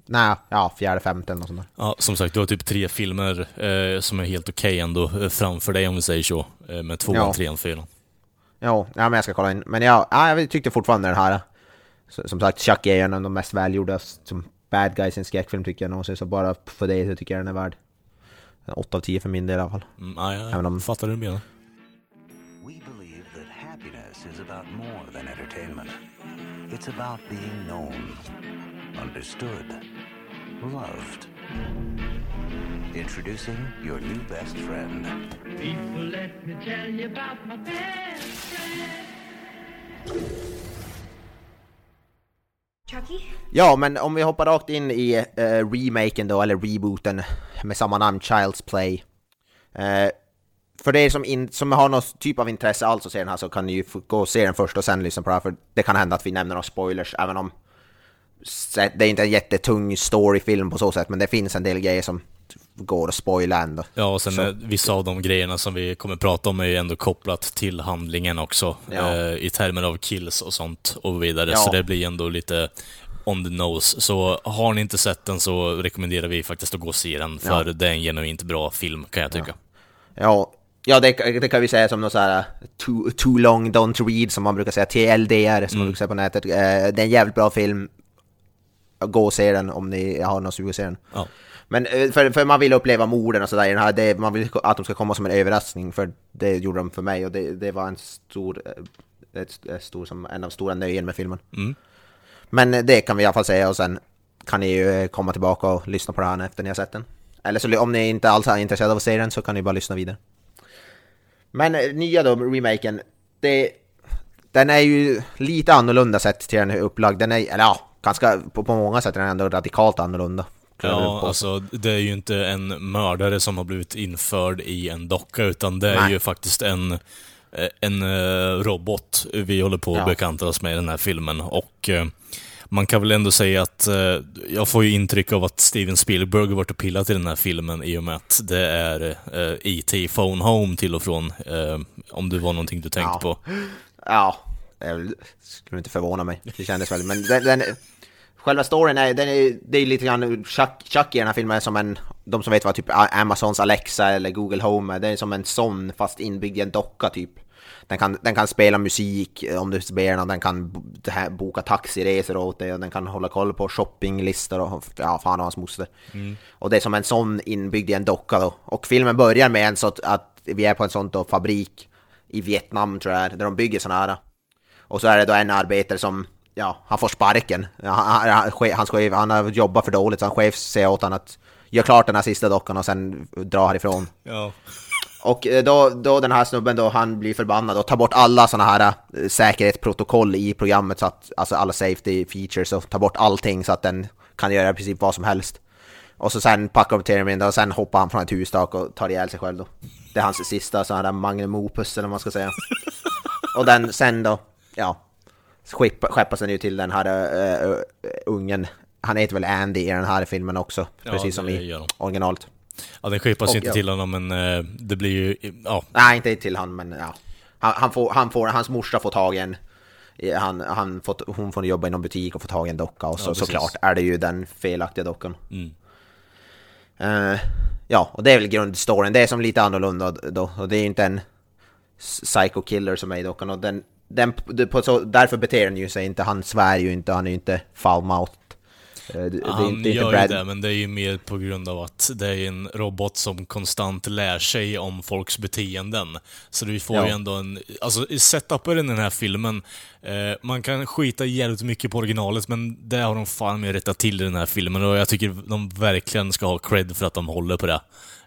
Nej, ja, fjärde, femte eller något sånt där. Ja, som sagt, du har typ tre filmer eh, som är helt okej ändå eh, framför dig om vi säger så. Eh, med tvåan, Ja. trean, fyran. Jo, ja, men jag ska kolla in. Men ja, ja, jag tyckte fortfarande den här... så- Som sagt, Chucky är en av de mest välgjorda som bad guys i en skräckfilm tycker jag någonsin. Så bara för det så tycker jag den är värd 8 av 10 för min del i alla fall. Mm, ja, jag Även om- fattar du menar. We believe that happiness is about more than entertainment. It's about being known, understood, loved. Introducing your new best friend. People, let me tell you about my best friend. Chucky? Ja, men om vi hoppar rakt in i eh, remaken då, eller rebooten med samma namn, Child's Play. Eh, för er som, in, som har någon typ av intresse alls att se den här så kan ni ju gå och se den först och sen lyssna på det här, för det kan hända att vi nämner några spoilers, även om det är inte en jättetung storyfilm på så sätt, men det finns en del grejer som går att spoila ändå. Ja, och sen Så- eh, vissa av de grejerna som vi kommer prata om är ju ändå kopplat till handlingen också. Ja. Eh, I termer av kills och sånt och vidare. Ja. Så det blir ändå lite on the nose. Så har ni inte sett den så rekommenderar vi faktiskt att gå och se den, för Ja. det är en genuint bra film kan jag tycka. Ja, ja det, det kan vi säga som något så här too, too long don't read som man brukar säga, TLDR som man brukar säga på nätet. Eh, det är en jävligt bra film. Gå och se den om ni har någon sug att se den. Ja. Men eh, för, för man vill uppleva morden och sådär i den här, det, man vill att de ska komma som en överraskning för det gjorde de för mig och det, det var en stor, eh, ett, ett stor, som en av stora nöjen med filmen. Mm. Men det kan vi i alla fall säga och sen kan ni ju eh, komma tillbaka och lyssna på den efter ni har sett den. Eller så om ni inte alls är intresserade av att se den så kan ni bara lyssna vidare. Men nya då, remaken, det, den är ju lite annorlunda sett till den upplagd. Den är, eller ja, ganska, på, på många sätt är den ändå radikalt annorlunda. Ja, alltså det är ju inte en mördare som har blivit införd i en docka, utan det är Nej. ju faktiskt en, eh, en eh, robot vi håller på att Ja. bekanta oss med i den här filmen. Och eh, man kan väl ändå säga att jag får ju intryck av att Steven Spielberg har varit och pillat i den här filmen i och med att det är E.T. Phone Home till och från, om det var någonting du tänkte Ja. på. Ja, det skulle inte förvåna mig. Det kändes väl, men den, den, själva storyn är, den är, det är lite grann, Chuck, Chuck i den här filmen som en, de som vet vad typ Amazons Alexa eller Google Home är, det är som en sån fast inbyggd i en docka typ. Den kan, den kan spela musik eh, om du ber den, och den kan boka taxiresor åt dig och den kan hålla koll på shoppinglistor och ja, fan och hans moster. Och det är som en sån inbyggd i en docka då. Och filmen börjar med en sån att vi är på en sån då fabrik i Vietnam tror jag, där de bygger såna här. Och så är det då en arbetare som, ja, han får sparken. Han, han, chef, han har jobbat för dåligt så han chef säger åt honom att gör klart den här sista dockan och sen dra härifrån. Ja. Och eh, då, då den här snubben då, han blir förbannad och tar bort alla såna här eh, säkerhetsprotokoll i programmet så att, alltså alla safety features och tar bort allting så att den kan göra i princip vad som helst. Och så sen packar upp Termin och sen hoppar han från ett hustak och tar ihjäl sig själv då. Det är hans sista sån här magnum opus eller vad man ska säga. och den sen då, ja, skeppas den ju till den här uh, uh, ungen. Han heter väl Andy i den här filmen också, Ja, precis som i originalet. Ja, den skeppas Och ju inte ja. till honom, men eh, det blir ju, ja, Nej, inte till han, men ja. Han, han, får, han får, hans morsa får tag i en, han, han fått, hon får jobba i någon butik och få tag i en docka och så, precis. såklart är det ju den felaktiga dockan. Mm. Ja, och det är väl grundstoryn, det är som lite annorlunda då, och det är inte en psycho killer som är i dockan och den, den, på så, därför beter den ju sig inte, han svär ju inte, han är ju inte foul-mouthed. Eh, det, Han det gör inte ju Brad- det, men det är ju mer på grund av att det är en robot som konstant lär sig om folks beteenden. Så du får Ja. ju ändå en... Alltså, i setupen i den här filmen, eh, man kan skita jävligt mycket på originalet, men det har de fan med rättat till i den här filmen och jag tycker de verkligen ska ha cred för att de håller på det.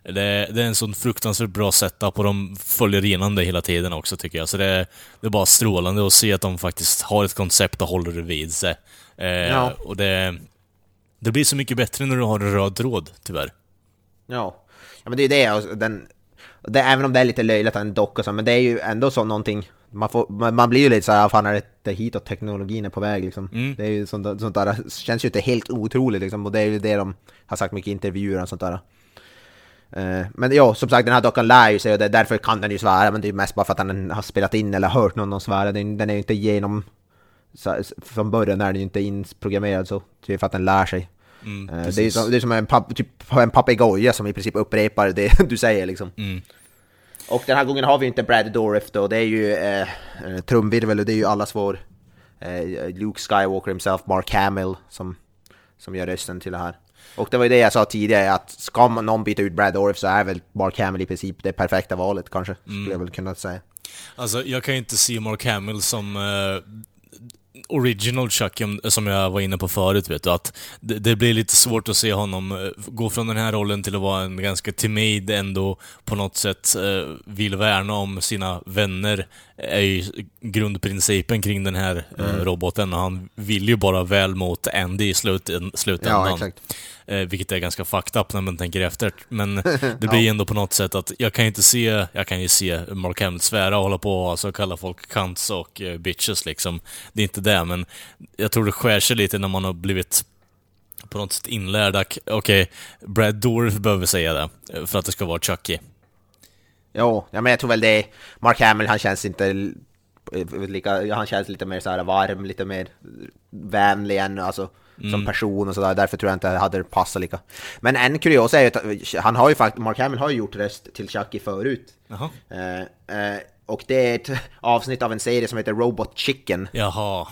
Det, det är en sån fruktansvärt bra setup och de följer igenom det hela tiden också tycker jag. Så det, det är bara strålande att se att de faktiskt har ett koncept och håller det vid sig. Eh, Ja. Och det, det blir så mycket bättre när du har en röd tråd, tyvärr. Ja. ja, men det är ju det, alltså, den, det, även om det är lite löjligt att en docka så, men det är ju ändå så någonting, man, får, man, blir ju lite såhär, fan är det, hitåt teknologin är på väg liksom. Mm. Det är ju sånt, sånt där, känns ju inte helt otroligt liksom, och det är ju det de har sagt mycket i intervjuer och sånt där. Eh, men ja, som sagt den här dockan lär ju sig och det, därför kan den ju svära, men det är ju mest bara för att den har spelat in eller hört någon svära, den, den är ju inte genom, så, från början är den ju inte inprogrammerad så, det är för att den lär sig. Mm, Eh, det, är som, det är som en, pap, typ, en papegoja som i princip upprepar det du säger liksom. Mm. Och den här gången har vi inte Brad Dourif då, det är ju eh, eh, trumvirvel och det är ju allas vår eh, Luke Skywalker himself, Mark Hamill som, som gör rösten till det här. Och det var ju det jag sa tidigare, att ska man någon byta ut Brad Dourif så är väl Mark Hamill i princip det perfekta valet kanske, skulle jag väl kunna säga. Alltså, jag kan ju inte se Mark Hamill som eh, original Chucky, om- som jag var inne på förut, vet du. Att det, det blir lite svårt att se honom eh, gå från den här rollen till att vara en ganska timid, ändå på något sätt eh, vill värna om sina vänner, är ju grundprincipen kring den här eh, Mm. roboten. Och han vill ju bara väl mot Andy i slut, slutändan. Ja, exakt. Eh, vilket är ganska fucked up när man tänker efter. Men det blir ändå på något sätt att jag kan ju inte se, jag kan ju se Mark Hamill svära och hålla på och alltså kalla folk cunts och eh, bitches liksom. Det är inte det, men jag tror det skär sig lite när man har blivit på något sätt inlärd att, okej, Brad Dourif behöver säga det eh, för att det ska vara Chucky. Jo, ja, men jag tror väl det Mark Hamill, han känns inte eh, lika, han känns lite mer så här varm, lite mer vänlig än, alltså som person och sådär, därför tror jag inte det hade passat lika. Men en kuriosa är ju att han har ju faktiskt, Mark Hamill har ju gjort röst till Chucky förut. Eh, eh, och det är ett avsnitt av en serie som heter Robot Chicken. Jaha.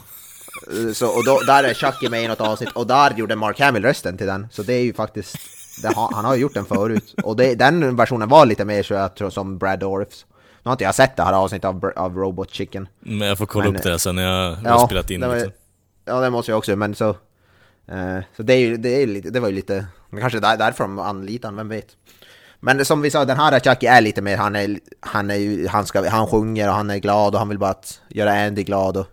Eh, Så, och då, där är Chucky med i något avsnitt och där gjorde Mark Hamill rösten till den. Så det är ju faktiskt, det, har- han har ju gjort den förut. Och det, den versionen var lite mer så jag tror som Brad Dourifs. Nu har inte jag sett det här avsnittet av, av Robot Chicken. Men jag får kolla Men, upp det sen när jag har spelat in det lite. Ja, det måste jag också, men så... Eh, så det, är ju, det, är ju lite, det var ju lite... Kanske där, därför de anlitar honom, vem vet. Men som vi sa, den här Chucky är lite mer, han är, han är ju, han, ska, han sjunger och han är glad och han vill bara att göra Andy glad och...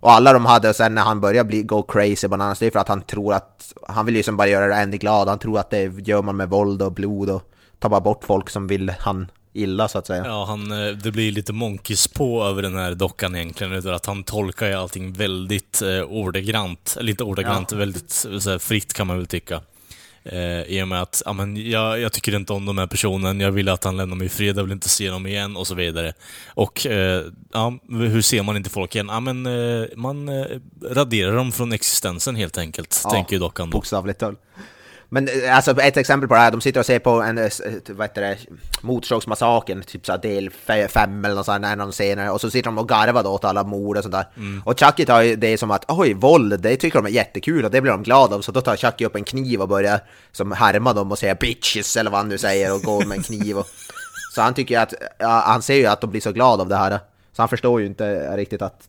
Och alla de hade, och sen när han börjar bli, go crazy bananas, det är för att han tror att... Han vill ju liksom bara göra Andy glad, han tror att det gör man med våld och blod och tar bara bort folk som vill han illa så att säga. Ja, han, eh, det blir lite monkeys på över den här dockan egentligen. utan Att han tolkar ju allting väldigt eh, ordagrant. Inte ordagrant, väldigt eh, så fritt kan man väl tycka. Eh, I och med att, ja men jag, jag tycker inte om den här personen, jag vill att han lämnar mig i fred, jag vill inte se dem igen och så vidare. Och, eh, ja, hur ser man inte folk igen? Ja men, eh, man raderar dem från existensen helt enkelt, tänker ju dockan. Bokstavligt talat. Men eh, alltså ett exempel på det här, de sitter och ser på en, eh, ett- vad heter det, Motorsågsmassakern, typ så här del fe- fem eller något sånt, en av de senare, och så sitter de och garvar åt alla mord och sånt där. Och Chucky tar ju det som att oj, våld, det tycker de är jättekul och det blir de glada av, så då tar Chucky upp en kniv och börjar som härma dem och säga bitches eller vad han nu säger och går med en kniv och... Så han tycker att, ja, han ser ju att de blir så glada av det här, så han förstår ju inte riktigt att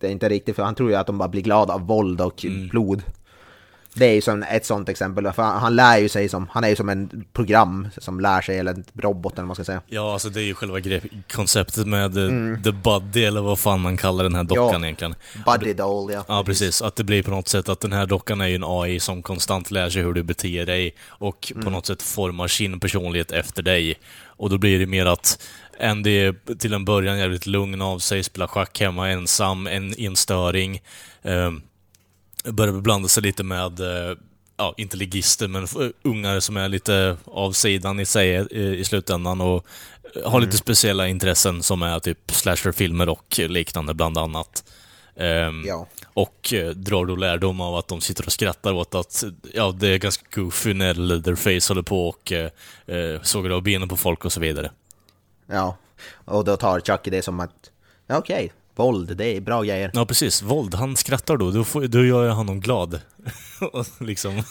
det, är inte riktigt, för han tror ju att de bara blir glada av våld och blod. Det är ju som ett sånt exempel, för han, lär ju sig som, han är ju som en program som lär sig, eller en robot eller vad man ska säga. Ja, alltså det är ju själva grepp, konceptet med eh, The Buddy, eller vad fan man kallar den här dockan Ja. egentligen. Buddy doll, ja. Ja, precis. Att det blir på något sätt att den här dockan är ju en AI som konstant lär sig hur du beter dig och på något sätt formar sin personlighet efter dig. Och då blir det mer att Andy är till en början jävligt lugn av sig, spelar schack hemma ensam, en instöring. Eh, börjar blanda sig lite med, eh, ja, inte ligister, men ungar som är lite av sidan i sig eh, i slutändan och har Mm. lite speciella intressen som är typ slasherfilmer och liknande bland annat. Ehm, Ja. Och eh, drar då lärdom av att de sitter och skrattar åt att ja, det är ganska goofy när Leatherface håller på och eh, sågar av benen på folk och så vidare. Ja. Och då tar Chucky det som att, ja, okej, våld, det är bra grejer. Ja, precis. Våld. Han skrattar då. Då, får, då gör jag honom glad. Liksom.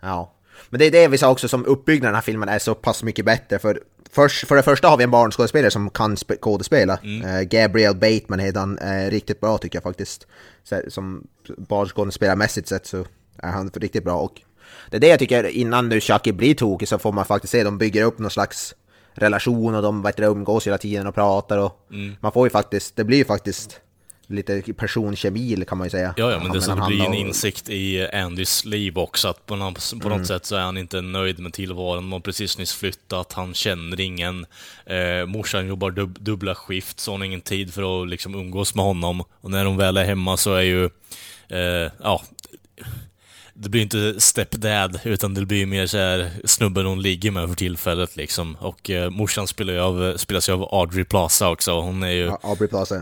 Ja. Men det är det vi sa också, som uppbyggnaden av filmen är så pass mycket bättre, för Först, för det första har vi en barnskådespelare som kan sp- kodespela. Eh, Gabriel Bateman heter han, eh, riktigt bra tycker jag faktiskt. Så, som barnskådespelarmässigt sett så är han riktigt bra. Och det är det jag tycker, innan nu Chucky blir tokig så får man faktiskt se, de bygger upp någon slags relation och de vet, du, umgås hela tiden och pratar och man får ju faktiskt, det blir ju faktiskt lite personkemi kan man ju säga. Ja, ja, men det, så det blir en insikt i Andys liv också, att på, något, på något sätt så är han inte nöjd med tillvaron. De har precis nyss flyttat, han känner ingen. Eh, morsan jobbar dub, dubbla skift, så hon har ingen tid för att liksom umgås med honom. Och när de väl är hemma så är ju, eh, ja, det blir inte stepdad, utan det blir mer så här snubben hon ligger med för tillfället liksom. Och eh, morsan spelar ju av, spelas ju av Audrey Plaza också. Hon är ju... Ja, Aubrey Plaza.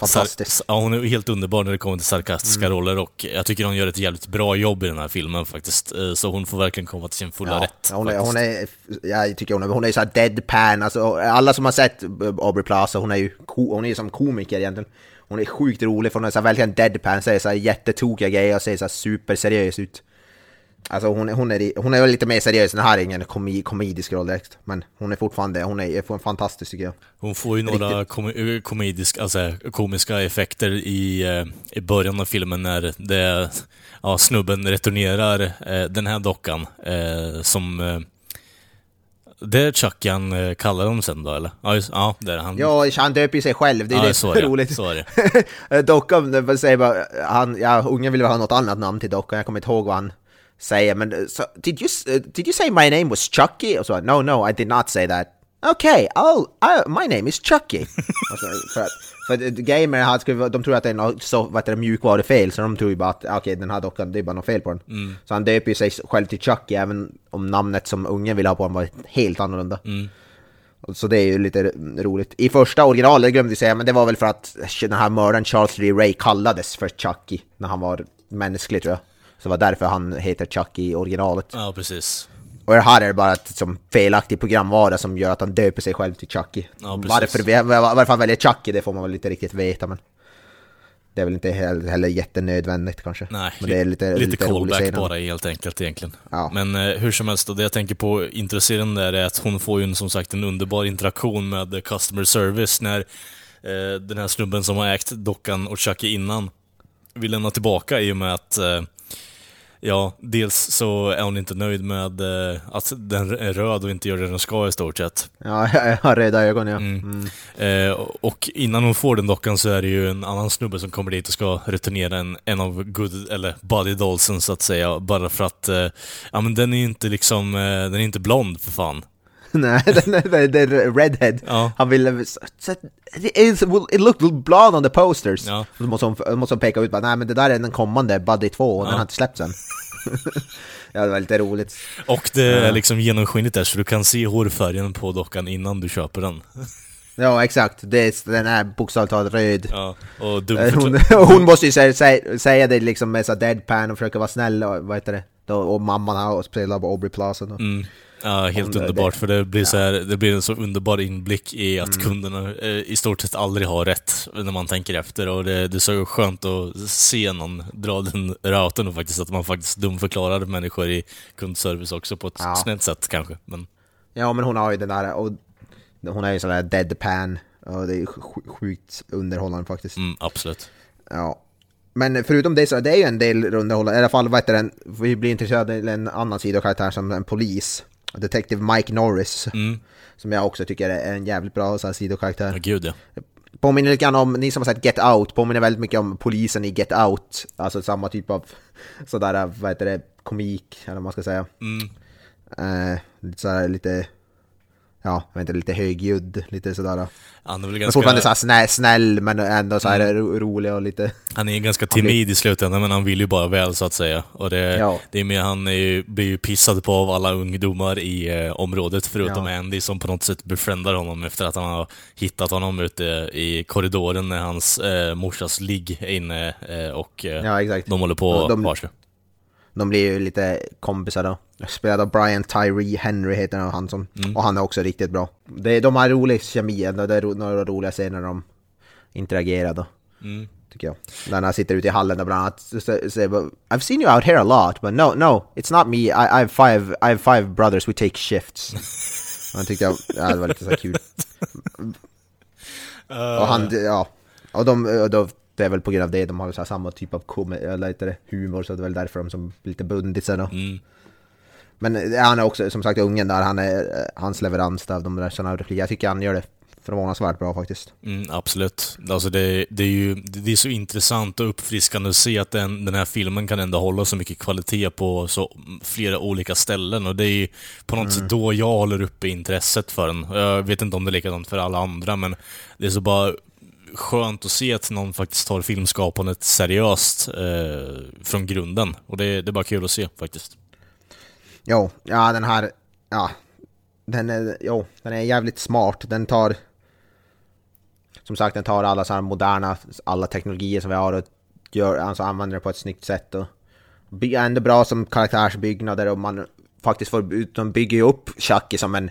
Fantastisk. ja, hon är helt underbar när det kommer till sarkastiska Mm. roller och jag tycker hon gör ett jävligt bra jobb i den här filmen faktiskt. Eh, Så hon får verkligen komma till sin fulla Ja, rätt. hon, är, hon är, jag tycker hon är, hon är så här deadpan, alltså alla som har sett Aubrey Plaza, hon är ju hon är som komiker egentligen. Hon är sjukt rolig för hon är så här verkligen deadpan, säger så här jättetokiga grejer och ser så här superseriös ut. Alltså hon, är- hon, är, hon är lite mer seriös, den här är ingen komi, komedisk roll direkt. Men hon är fortfarande, hon är, är fantastisk tycker jag. Hon får ju några kom komedisk, alltså, komiska effekter i, eh, i början av filmen när det, ja, snubben returnerar eh, den här dockan eh, som... Eh, det är eh, kallar dem sen då eller? Ja, just, ja det är han. Ja, han döper ju sig själv, det är Ja, det som är roligt. Så är det. Dockan, säger bara, han, ja, ungen vill ha något annat namn till dockan, jag kommer inte ihåg vad han säger, men eh, så, did, you, eh, did you say my name was Chucky? Och så, no, no, I did not say that. Okay, I'll, I, my name is Chucky. så, för att, för att gamer, han skulle, de tror att det är något så, vad heter det, mjukvarufel, så de tror ju bara att okej, den här dockan, det är bara något fel på den. Så han döper ju sig själv till Chucky, även om namnet som ungen vill ha på honom var helt annorlunda. Så det är ju lite roligt. I första originalet, glömde vi säga, men det var väl för att den här mördaren Charles Lee Ray kallades för Chucky när han var mänsklig tror jag. Så det var därför han heter Chucky i originalet. Ja, precis. Och det här är bara ett som felaktig programvara som gör att han döper sig själv till Chucky. Ja, varför, varför han väljer Chucky, det får man väl inte riktigt veta, men... Det är väl inte heller, heller jättenödvändigt kanske. Nej, men det är lite, lite, rolig callback bara helt enkelt egentligen. Ja. Men eh, hur som helst, det jag tänker på intresserande är att hon får ju en, som sagt en underbar interaktion med customer service när eh, den här snubben som har ägt dockan och Chucky innan vill lämna tillbaka i och med att eh, Ja, dels så är hon inte nöjd med eh, att den är röd och inte gör det den ska i stort sett. Ja, jag har röda ögon ja. Mm. Eh, och innan hon får den dockan så är det ju en annan snubbe som kommer dit och ska returnera en, en av good, eller body dollsen så att säga. Bara för att, eh, ja men den är inte liksom, eh, den är inte blond för fan. Nej, den det är redhead. Ja. Han ville... It, looked blonde on the posters. Ja. Då måste hon, måste hon peka ut bara, nej men det där är den kommande Buddy 2 och den Ja. har inte släppts än. ja, det var lite roligt. Och det är liksom genomskinligt där så du kan se hårfärgen på dockan innan du köper den. Ja, exakt. Det är, den är bokstavligt talat röd. Ja, och Eh, Hon, hon måste ju säga, säga, säga det liksom med så deadpan och försöka vara snäll och vad heter det? Då, och mamman har spelat på Aubrey Plaza då. Mm. Ja, helt underbart. det- För det blir, så här, det blir en så underbar inblick i att kunderna eh, i stort sett aldrig har rätt när man tänker efter. Och det, det är så skönt att se någon dra den routen och faktiskt att man faktiskt dumförklarar människor i kundservice också på ett Ja. snällt sätt kanske. Men, Ja, men hon har ju den där, och hon är ju sån där deadpan. Och det är sj- sjukt underhållande faktiskt. mm, absolut. Ja. Men förutom det så det är ju en del underhållande, i alla fall vad heter den, vi blir intresserade av en annan sidokaraktär som en polis. Detective Mike Norris. Mm. Som jag också tycker är en jävligt bra så här, sidokaraktär. Ja, gud ja. Påminner lite grann om, ni som har sett Get Out, påminner väldigt mycket om polisen i Get Out. Alltså samma typ av sådär, vad heter det, komik, eller vad man ska säga. Mm. Eh, lite sådär lite, ja, jag vet inte, lite högljudd, lite sådär. Han är väl ganska, fortfarande såhär snäll, snäll men ändå såhär Mm. ro, rolig och lite... han är ganska timid i slutändan, men han vill ju bara väl så att säga. Och det, Ja. det är mer, han är ju, blir ju pissad på av alla ungdomar i eh, området, förutom Ja. Andy som på något sätt befriendar honom efter att han har hittat honom ute i korridoren när hans eh, morsas ligg är inne eh, och eh, Ja, exakt. de håller på Och de- de... sig. De blir ju lite kompisar då. Spelad av Brian Tyree Henry heter han, han som, Mm. och han är också riktigt bra. Det, de har rolig kemi, ändå. det är ro, några roliga scener när de interagerar då. Mm. Tycker jag. När han sitter ute i hallen och bland annat säger I've seen you out here a lot, but no, no, it's not me, I, I, have, five, I have five brothers, we take shifts. Han tyckte jag, ja, det var lite så kul. Och han, ja, och de, och då, det är väl på grund av det, de har så samma typ av eller humor, så det är väl därför de som lite sig då. Mm. Men eh, han är också, som sagt, ungen där, han är, eh, hans leverans av de där sådana repliker, jag tycker han gör det förvånansvärt bra faktiskt. Mm, absolut. Alltså det, det är ju det är så intressant och uppfriskande att se att den, den här filmen kan ändå hålla så mycket kvalitet på så flera olika ställen. Och det är ju på något sätt då jag håller uppe intresset för den. Jag vet inte om det är likadant för alla andra, men det är så bara skönt att se att någon faktiskt tar filmskapandet seriöst eh, från grunden. Och det, det är bara kul att se faktiskt. Jo, ja den här, ja, den är, jo, den är jävligt smart. Den tar, som sagt, den tar alla så här moderna, alla teknologier som vi har och gör, alltså använder det på ett snyggt sätt och ändå bra som karaktärsbyggnader och man faktiskt får, ut... de bygger ju upp Chucky som en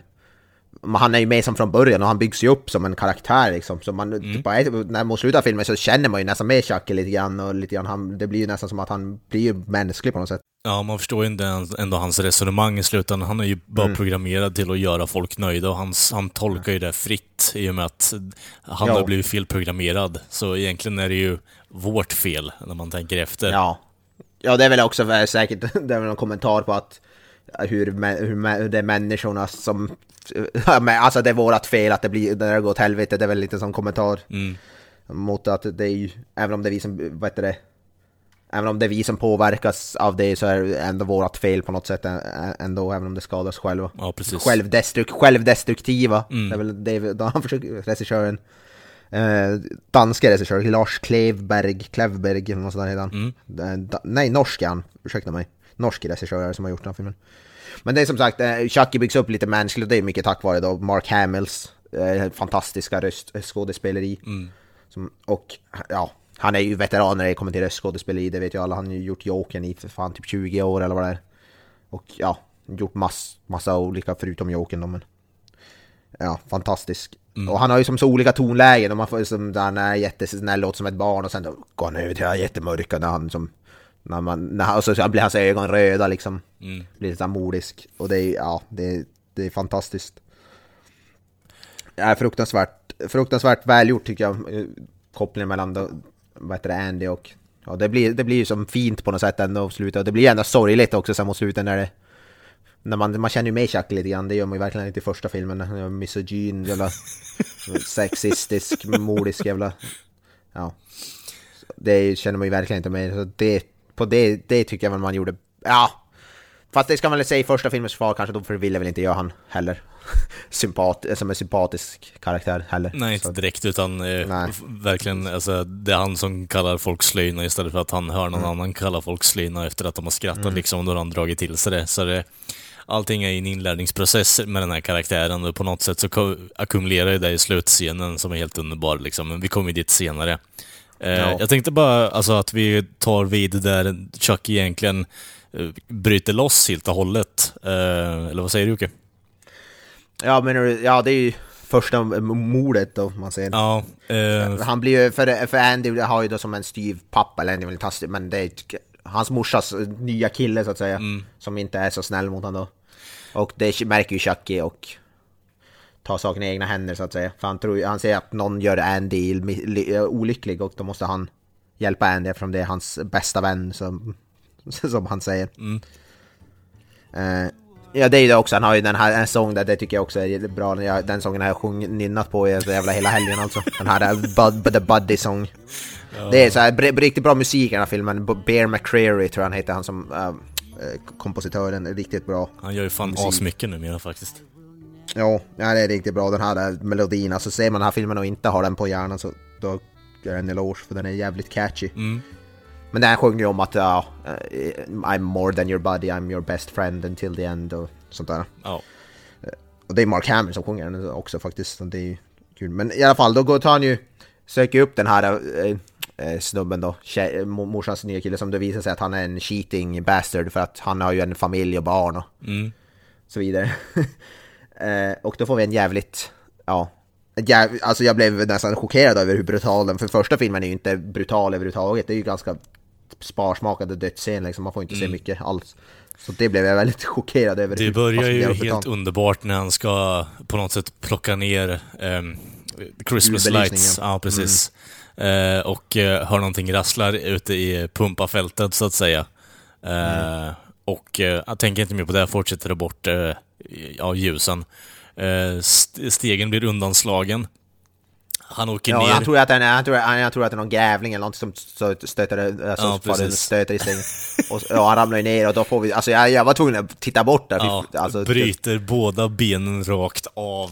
han är ju med som från början och han byggs ju upp som en karaktär liksom. Så man, typ, när mot slutet av filmen så känner man ju nästan med Chucky lite grann och lite grann, han, det blir ju nästan som att han blir mänsklig på något sätt. Ja, man förstår ju inte ändå hans resonemang i slutändan. Han är ju bara Mm. programmerad till att göra folk nöjda och hans, han tolkar ju det fritt i och med att han Ja. har blivit felprogrammerad. Så egentligen är det ju vårt fel när man tänker efter. Ja. Ja, det är väl också säkert, det är väl någon kommentar på att hur, hur, hur det är människorna som... Alltså det är vårat fel att det blir, det går åt helvete, det är väl lite som kommentar. Mm. Mot att det är ju, även om det är vi som, vad heter det? Även om det är vi som påverkas av det så är det ändå vårat fel på något sätt ändå, även om det skadar oss själva. Ja, precis. Självdestruk självdestruktiva. Mm. Det är väl det då han försöker, regissören. Eh, danska regissör, Lars Klevberg, Klevberg eller något sånt där heter han. Eh, da, nej, norsk är han, ursäkta mig. Norsk regissör som har gjort den här filmen. Men det är som sagt, eh, Chucky byggs upp lite mänskligt och det är mycket tack vare då Mark Hamills eh, fantastiska röstskådespeleri. Som, och ja, han är ju veteran när det kommer till röstskådespeleri, det vet ju alla. Han har ju gjort Jokern i för fan typ 20 år eller vad det är. Och ja, gjort mass, massa olika förutom Jokern då, men... Ja, fantastisk. Och han har ju som så olika tonlägen och man får som där när han är jättesnäll låter som ett barn och sen då går han över till det här jättemörka när han som... När man, när han, och så blir hans ögon röda liksom. Blir lite modisk. Och det är, ja, det, är- det är fantastiskt. Det är fruktansvärt, fruktansvärt välgjort tycker jag. eh, Kopplingen mellan då, vad heter det, Andy och... Ja, det blir, det blir ju som fint på något sätt ändå på slutet. Och det blir ändå sorgligt också sen mot slutet när det... När man, man känner ju med Chuck lite grann, det gör man ju verkligen inte i första filmen. Han är misogyn, jävla sexistisk, modisk jävla... Ja. Det känner man ju verkligen inte med. Så det, på det, det tycker jag väl man gjorde... Ja! Fast det ska man väl säga i första filmens försvar kanske, då ville väl inte jag han heller. Sympat, som en sympatisk karaktär heller. Nej, inte direkt, utan eh, verkligen, alltså, det är han som kallar folk slöjna istället för att han hör någon Mm. annan kalla folk slöjna efter att de har skrattat liksom, och då har han dragit till sig det. Så det, allting är en inlärningsprocess med den här karaktären och på något sätt så ackumulerar det i slutscenen som är helt underbar liksom, men vi kommer dit senare. Eh, Ja. Jag tänkte bara alltså, att vi tar vid där Chuck egentligen eh, bryter loss helt och hållet. Eh, eller vad säger du Jocke? Ja, men ja, det är ju första mordet då, man ser. Ja, eh, Han blir ju, för, för Andy har ju då som en styv pappa, eller Andy är väl taskig, men det är hans morsas nya kille så att säga, som inte är så snäll mot honom då. Och det märker ju Chucky och tar saken i egna händer så att säga. För han, tror, han säger att någon gör Andy li- li- olycklig och då måste han hjälpa Andy eftersom det är hans bästa vän som, som han säger. Eh, ja det är ju det också, han har ju den här en sång där, det tycker jag också är bra. Jag, den sången har jag sjungit, nynnat på jävla hela helgen alltså. Den här eh, Bud, The Buddy Song. Det är så här, riktigt bra musik i den här filmen. Bear McCreary tror jag han heter, han som äh, kompositören, är riktigt bra. han gör ju fan asmycket numera faktiskt. Ja, ja, det är riktigt bra den här äh, melodin. Alltså ser man den här filmen och inte har den på hjärnan så då gör jag en eloge för den är jävligt catchy. Men den sjunger ju om att ja, eh, I'm more than your buddy, I'm your best friend until the end och sånt där. Ja. Och det är Mark Hamill som sjunger den också faktiskt, det är kul. Men i alla fall, då går tar han ju, söker upp den här eh, eh, snubben då, tjej, eh, mo- morsans nya kille, som det visar sig att han är en cheating bastard för att han har ju en familj och barn och så vidare. eh, och då får vi en jävligt, ja, jäv, alltså jag blev nästan chockerad över hur brutal den, för första filmen är ju inte brutal överhuvudtaget, det är ju ganska sparsmakade dödsscener liksom, man får inte se mycket alls. Så det blev jag väldigt chockerad över. Det börjar ju helt brutalt. underbart när han ska på något sätt plocka ner ehm, Christmas lights. Ja, precis. Eh, och eh, hör någonting rasslar ute i pumpafältet så att säga. Eh, Och eh, jag tänker inte mer på det, fortsätter bort ja, ljusen. Eh, st- stegen blir undanslagen. Han åker Ja, ner. han tror att är, han tror, han, jag tror att det är någon grävling eller något som stö- stöter, alltså, Ja, stöter i stängen. Och, ja, han ramlar ner och då får vi, alltså jag, jag var tvungen att titta bort där. ja, alltså, bryter båda benen rakt av.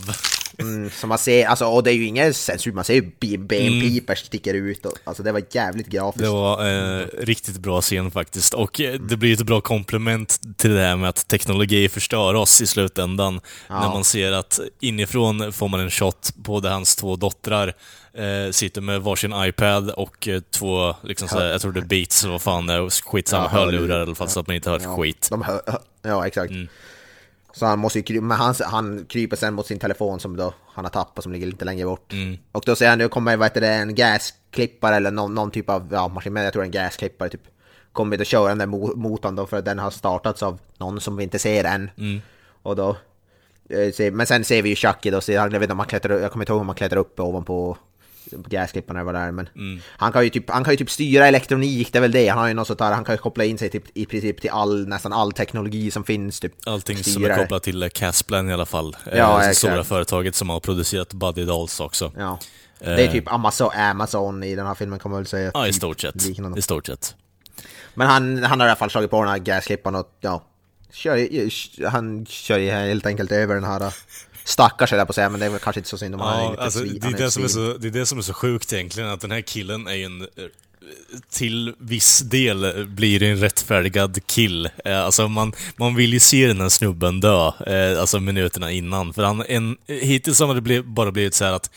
Mm, så man ser, alltså, och det är ju ingen censur, man ser ju be- benpipor sticker ut. Och, alltså det var jävligt grafiskt. Det var eh, riktigt bra scen faktiskt. Och eh, det blir ett bra komplement till det här med att teknologi förstör oss i slutändan. När man ser att inifrån får man en shot på där hans två dottrar eh, sitter med varsin iPad och eh, två, liksom såhär, jag tror det är Beats eller vad fan det är, skitsamma, Ja, hörlurar i alla fall så att man inte hör Ja, skit. Hör- ja, exakt. Mm. Så han måste ju men han, han kryper sen mot sin telefon som då han har tappat som ligger lite längre bort. Mm. Och då säger han, nu kommer vad heter det, en gasklippare eller någon, någon typ av ja, maskin, men jag tror en gasklippare typ. Kommer att köra den där mo- motorn då för att den har startats av någon som vi inte ser än. Mm. Och då, eh, ser- men sen ser vi ju Chucky då, så jag vet inte om han klättrar, jag kommer inte ihåg om han klättrar upp ovanpå på gasklipparna eller vad det är, men Mm. han, kan ju typ, han kan ju typ styra elektronik, det är väl det. Han har ju något sånt där, han kan ju koppla in sig typ, i princip till all, nästan all teknologi som finns. Typ, Allting som Styra är kopplat till eh, Casplan i alla fall. Eh, Ja, det stora företaget som har producerat Buddy Dolls också. Ja. Det är Eh. typ Amazon, Amazon i den här filmen kan man väl säga. Ja, i Typ stort sett. liknande. I stort sett. Men han, han har i alla fall slagit på den här gasklippan och ja, kör, han kör ju helt enkelt över den här stackars höll jag på att säga, men det är kanske inte så synd om han är lite alltså, svin- det, är det, som är så, det är det som är så sjukt egentligen, att den här killen är ju en... eh, Till viss del blir en rättfärdigad kill. Eh, Alltså man, man vill ju se den här snubben dö, eh, alltså minuterna innan. För han, en, hittills har det bara blivit så här att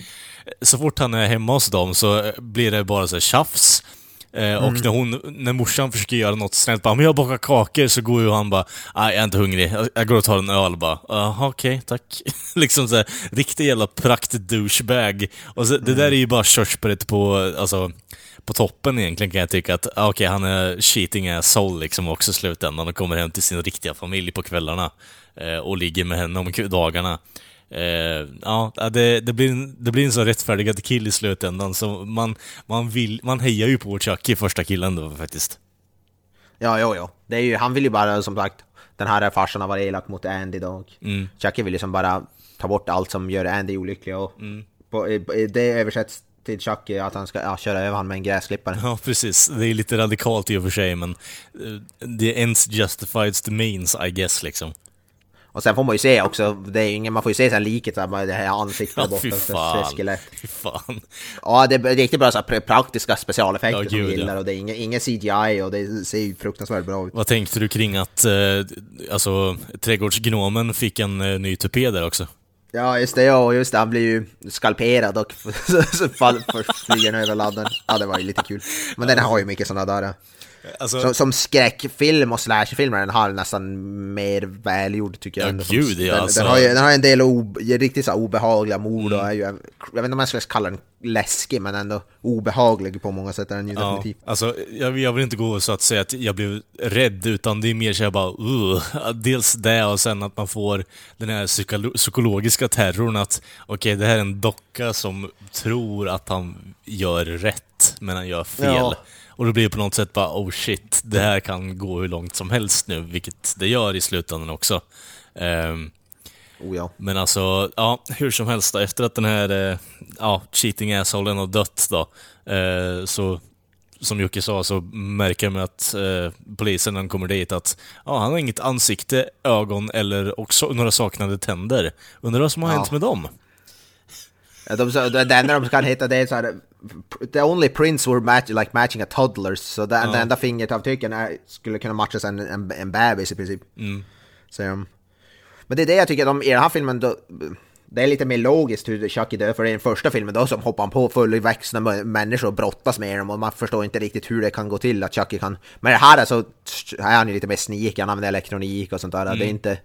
så fort han är hemma hos dem så blir det bara så här tjafs. Eh, Och när, hon, när morsan försöker göra något snällt, bara, men jag bakar kakor, så går ju han bara, nej jag är inte hungrig, jag, går och tar en öl bara, jaha okej, tack. liksom såhär, riktig jävla prakt-douchebag. Och så, det där är ju bara körsbäret på, alltså, på toppen egentligen kan jag tycka att, ah, okej han är cheating asshole liksom också i slutändan och kommer hem till sin riktiga familj på kvällarna. Eh, och ligger med henne om dagarna. Eh, ja, det, det, blir en, det blir en så rättfärdigad kill i slutändan, så man, man, vill, man hejar ju på Chucky, första killen då faktiskt. Ja, jo, jo. Det är ju, han vill ju bara som sagt, den här farsan har varit elak mot Andy då. Mm. Chucky vill ju som bara ta bort allt som gör Andy olycklig och Mm. på, det översätts till Chucky att han ska ja, köra över honom med en gräsklippare. Ja, precis. Det är lite radikalt i och för sig, men uh, the ends justifies the means, I guess, liksom. Och sen får man ju se också, det är ingen, man får ju se sen liket så här, det här ansiktet Ja, borta, skelett. Fy fan. Ja, det är riktigt bra så här, pra- praktiska specialeffekter Ja, som jag gillar ja. och det är ingen, ingen CGI och det ser ju fruktansvärt bra ut. Vad tänkte du kring att, eh, alltså, trädgårdsgnomen fick en eh, ny tupé där också? Ja, just det, ja, just det, han blir ju skalperad och så, flyger han över ladden. Ja, det var ju lite kul. Men den har ju mycket sådana där. Alltså, Som, som skräckfilm och slasherfilm är den har nästan mer välgjord tycker jag. Ja, gud, ja, den, alltså. den, har ju, den har en del ob, riktigt så obehagliga mord Mm. och är ju, jag vet inte om jag skulle kalla den läskig men ändå obehaglig på många sätt är den ju Ja, definitivt. alltså, jag, jag vill inte gå så att säga att jag blev rädd, utan det är mer så jag bara uh, Dels det och sen att man får den här psykolo- psykologiska terrorn att okej, det här är en docka som tror att han gör rätt, men han gör fel. Ja. Och då blir det på något sätt bara oh shit, det här kan gå hur långt som helst nu, vilket det gör i slutändan också. Ehm, Oh, ja. men alltså, ja, hur som helst då, efter att den här eh, ja, cheating assholen har dött då, eh, så som Jocke sa så märker man att eh, polisen när de kommer dit att ja, han har inget ansikte, ögon eller också några saknade tänder. Undrar vad som har Ja. hänt med dem? Ja, De, det enda de kan hitta det är så här, The only prints were match, like matching a toddlers, så det, det enda fingeravtrycken är, skulle kunna matchas en, en, en bebis i princip. Mm. Så, men det är det jag tycker de, i den här filmen, då, det är lite mer logiskt hur Chucky dör, för i den första filmen då som hoppar på fullvuxna mö- människor och brottas med dem och man förstår inte riktigt hur det kan gå till att Chucky kan... Men det här är så är han ju lite mer sneaky, han använder elektronik och sånt där. Mm. Det är inte...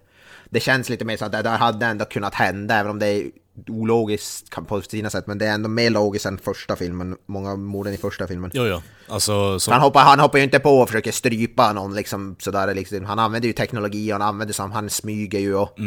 Det känns lite mer så att det där hade ändå kunnat hända, även om det är ologiskt på sina sätt, men det är ändå mer logiskt än första filmen, många av morden i första filmen. Jo, jo. Alltså, som, Han hoppar, han hoppar ju inte på och försöker strypa någon liksom sådär liksom. Han använder ju teknologi och han använder som, han smyger ju och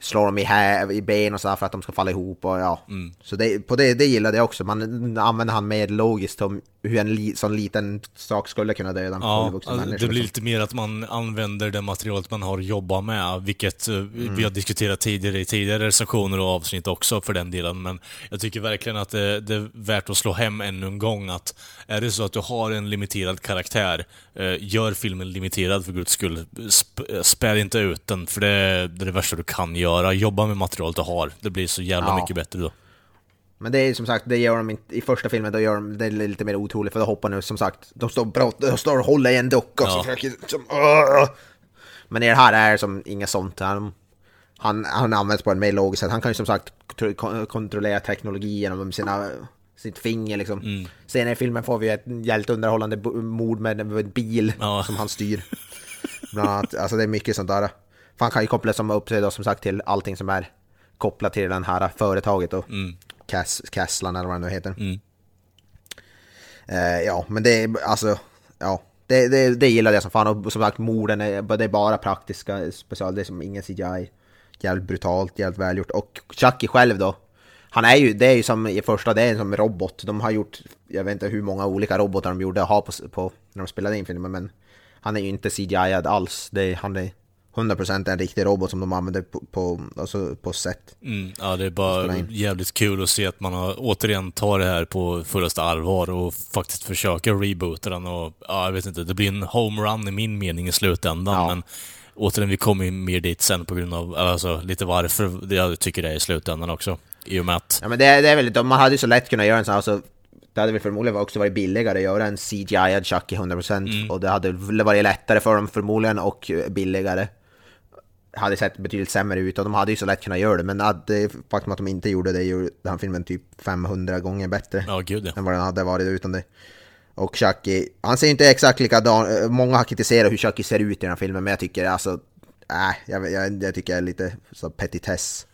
slår dem i, hä, i ben och sådär för att de ska falla ihop och ja. Så det, på det, det gillade jag också, man använder han mer logiskt om hur en li, sån liten sak skulle kunna döda en Ja, fullvuxen alltså, människa. det blir liksom. lite mer att man använder det materialet man har att jobba med, vilket eh, vi har diskuterat tidigare i tidigare recensioner och avsnitt också för den delen. Men jag tycker verkligen att det, det är värt att slå hem ännu en gång att är det så att du har en limiterad karaktär, Eh, gör filmen limiterad för guds skull. Sp spär inte ut den, för det är, det är det värsta du kan göra. Jobba med materialet du har. Det blir så jävla Ja. mycket bättre då. Men det är som sagt, det gör de inte i första filmen, då gör de det lite mer otroligt för då hoppar nu som sagt, de står, pratar- de står och håller i en docka och så Ja. försöker som! Men i det här är det som inget sånt. Han, han, han används på en mer logiskt sätt. Han kan ju som sagt kontro- kon- kontrollera teknologi genom sina, sitt finger liksom. Mm. Senare i filmen får vi ett jävligt underhållande mord med en med en bil Ja. som han styr. Bland annat, alltså det är mycket sånt där. För han kan ju koppla som upp sig då som sagt till allting som är kopplat till den här företaget då. Mm. Cass, Casslan eller vad det nu heter. Mm. Eh, ja, men det är alltså, ja. Det, det, det gillar jag som fan och som sagt morden är, det är bara praktiska special, det är som ingen CGI. Jävligt brutalt, jävligt välgjort. Och Chucky själv då. Han är ju, det är ju som i första, det är som robot. De har gjort, jag vet inte hur många olika robotar de gjorde att ha på, på när de spelade in filmen men han är ju inte CGI alls. Det är, han är 100% en riktig robot som de använder på, på, alltså på set. Mm, ja, det är bara jävligt kul att se att man har, återigen tar det här på fullaste allvar och faktiskt försöker reboota den och, ja, jag vet inte, det blir en homerun i min mening i slutändan, Ja. men återigen, vi kommer ju mer dit sen på grund av, alltså lite varför jag tycker det är i slutändan också. I och med att, Ja men det, är- det är väl, man hade ju så lätt kunnat göra en sån här, alltså, det hade väl förmodligen också varit billigare att göra en CGI-ad Chucky 100% och det hade väl varit lättare för dem förmodligen och billigare. Hade sett betydligt sämre ut och de hade ju så lätt kunnat göra det men att det faktum att de inte gjorde det gjorde den här filmen typ 500 gånger bättre ja gud ja. än vad den hade varit utan det. Och Chucky, han ser inte exakt likadan, många har kritiserat hur Chucky ser ut i den här filmen men jag tycker alltså, äh, jag, jag, jag tycker det är lite så petitess.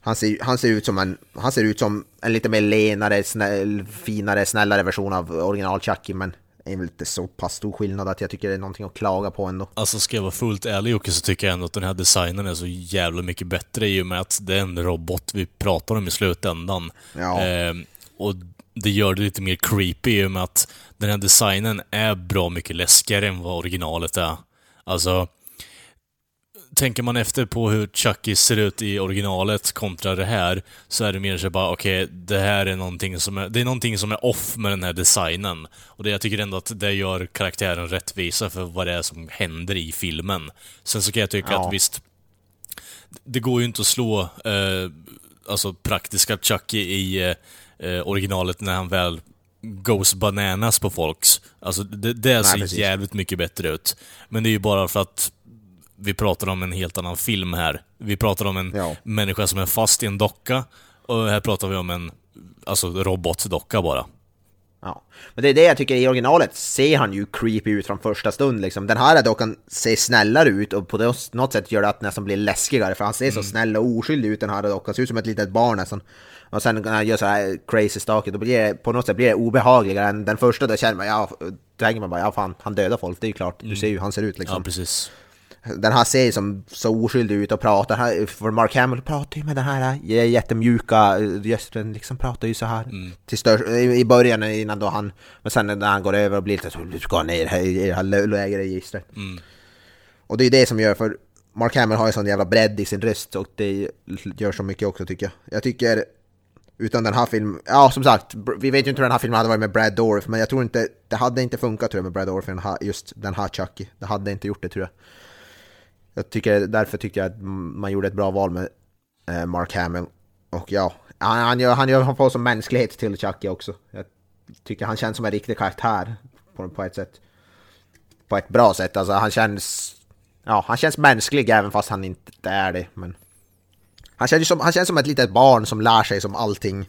Han ser, han ser ut som en, han ser ut som en lite mer lenare, snäll, finare, snällare version av original Chucky men är väl inte så pass stor skillnad att jag tycker det är någonting att klaga på ändå. Alltså ska jag vara fullt ärlig Jocke så tycker jag ändå att den här designen är så jävla mycket bättre i och med att det är en robot vi pratar om i slutändan. Ja. Ehm, och det gör det lite mer creepy i och med att den här designen är bra mycket läskigare än vad originalet är. Alltså, tänker man efter på hur Chucky ser ut i originalet kontra det här, så är det mer så bara okej, det här är någonting som är, det är någonting som är off med den här designen. Och det, jag tycker ändå att det gör karaktären rättvisa för vad det är som händer i filmen. Sen så kan jag tycka Ja. att visst, det går ju inte att slå eh, alltså praktiska Chucky i eh, eh, originalet när han väl goes bananas på folks. Alltså det, det ser jävligt mycket bättre ut. Men det är ju bara för att vi pratar om en helt annan film här. Vi pratar om en Ja. människa som är fast i en docka, och här pratar vi om en alltså, robotdocka bara. Ja. Men det är det jag tycker, i originalet ser han ju creepy ut från första stund liksom. Den här dockan ser snällare ut och på något sätt gör det att det nästan blir läskigare för han ser så snäll och oskyldig ut den här dockan, ser ut som ett litet barn nästan. Och sen när han gör så här crazy stakigt, då blir det på något sätt blir det obehagligare än den första, då känner man, ja, då tänker man bara, ja fan, han dödar folk, det är ju klart, du ser ju hur han ser ut liksom. Ja, precis. Den här ser som så oskyldig ut och pratar, för Mark Hamill pratar ju med den här j- jättemjuka rösten, liksom pratar ju så här. Till stör, i, början innan då han, men sen när han går över och blir lite så, du ska ner här i det här lä- lägre registret. Och det är det som gör, för Mark Hamill har ju sån jävla bredd i sin röst och det gör så mycket också tycker jag. Jag tycker, utan den här filmen, ja som sagt, vi vet ju inte hur den här filmen hade varit med Brad Dourif, men jag tror inte, det hade inte funkat tror jag med Brad här- just den här Chucky. Det hade inte gjort det tror jag. Jag tycker, därför tyckte jag att man gjorde ett bra val med eh, Mark Hamill. Och ja, han, han, gör, han, gör, han får som mänsklighet till Chucky också. Jag tycker han känns som en riktig karaktär på, på ett sätt. På ett bra sätt, alltså han känns... Ja, han känns mänsklig även fast han inte är det, men... Han känns, som, han känns som ett litet barn som lär sig som allting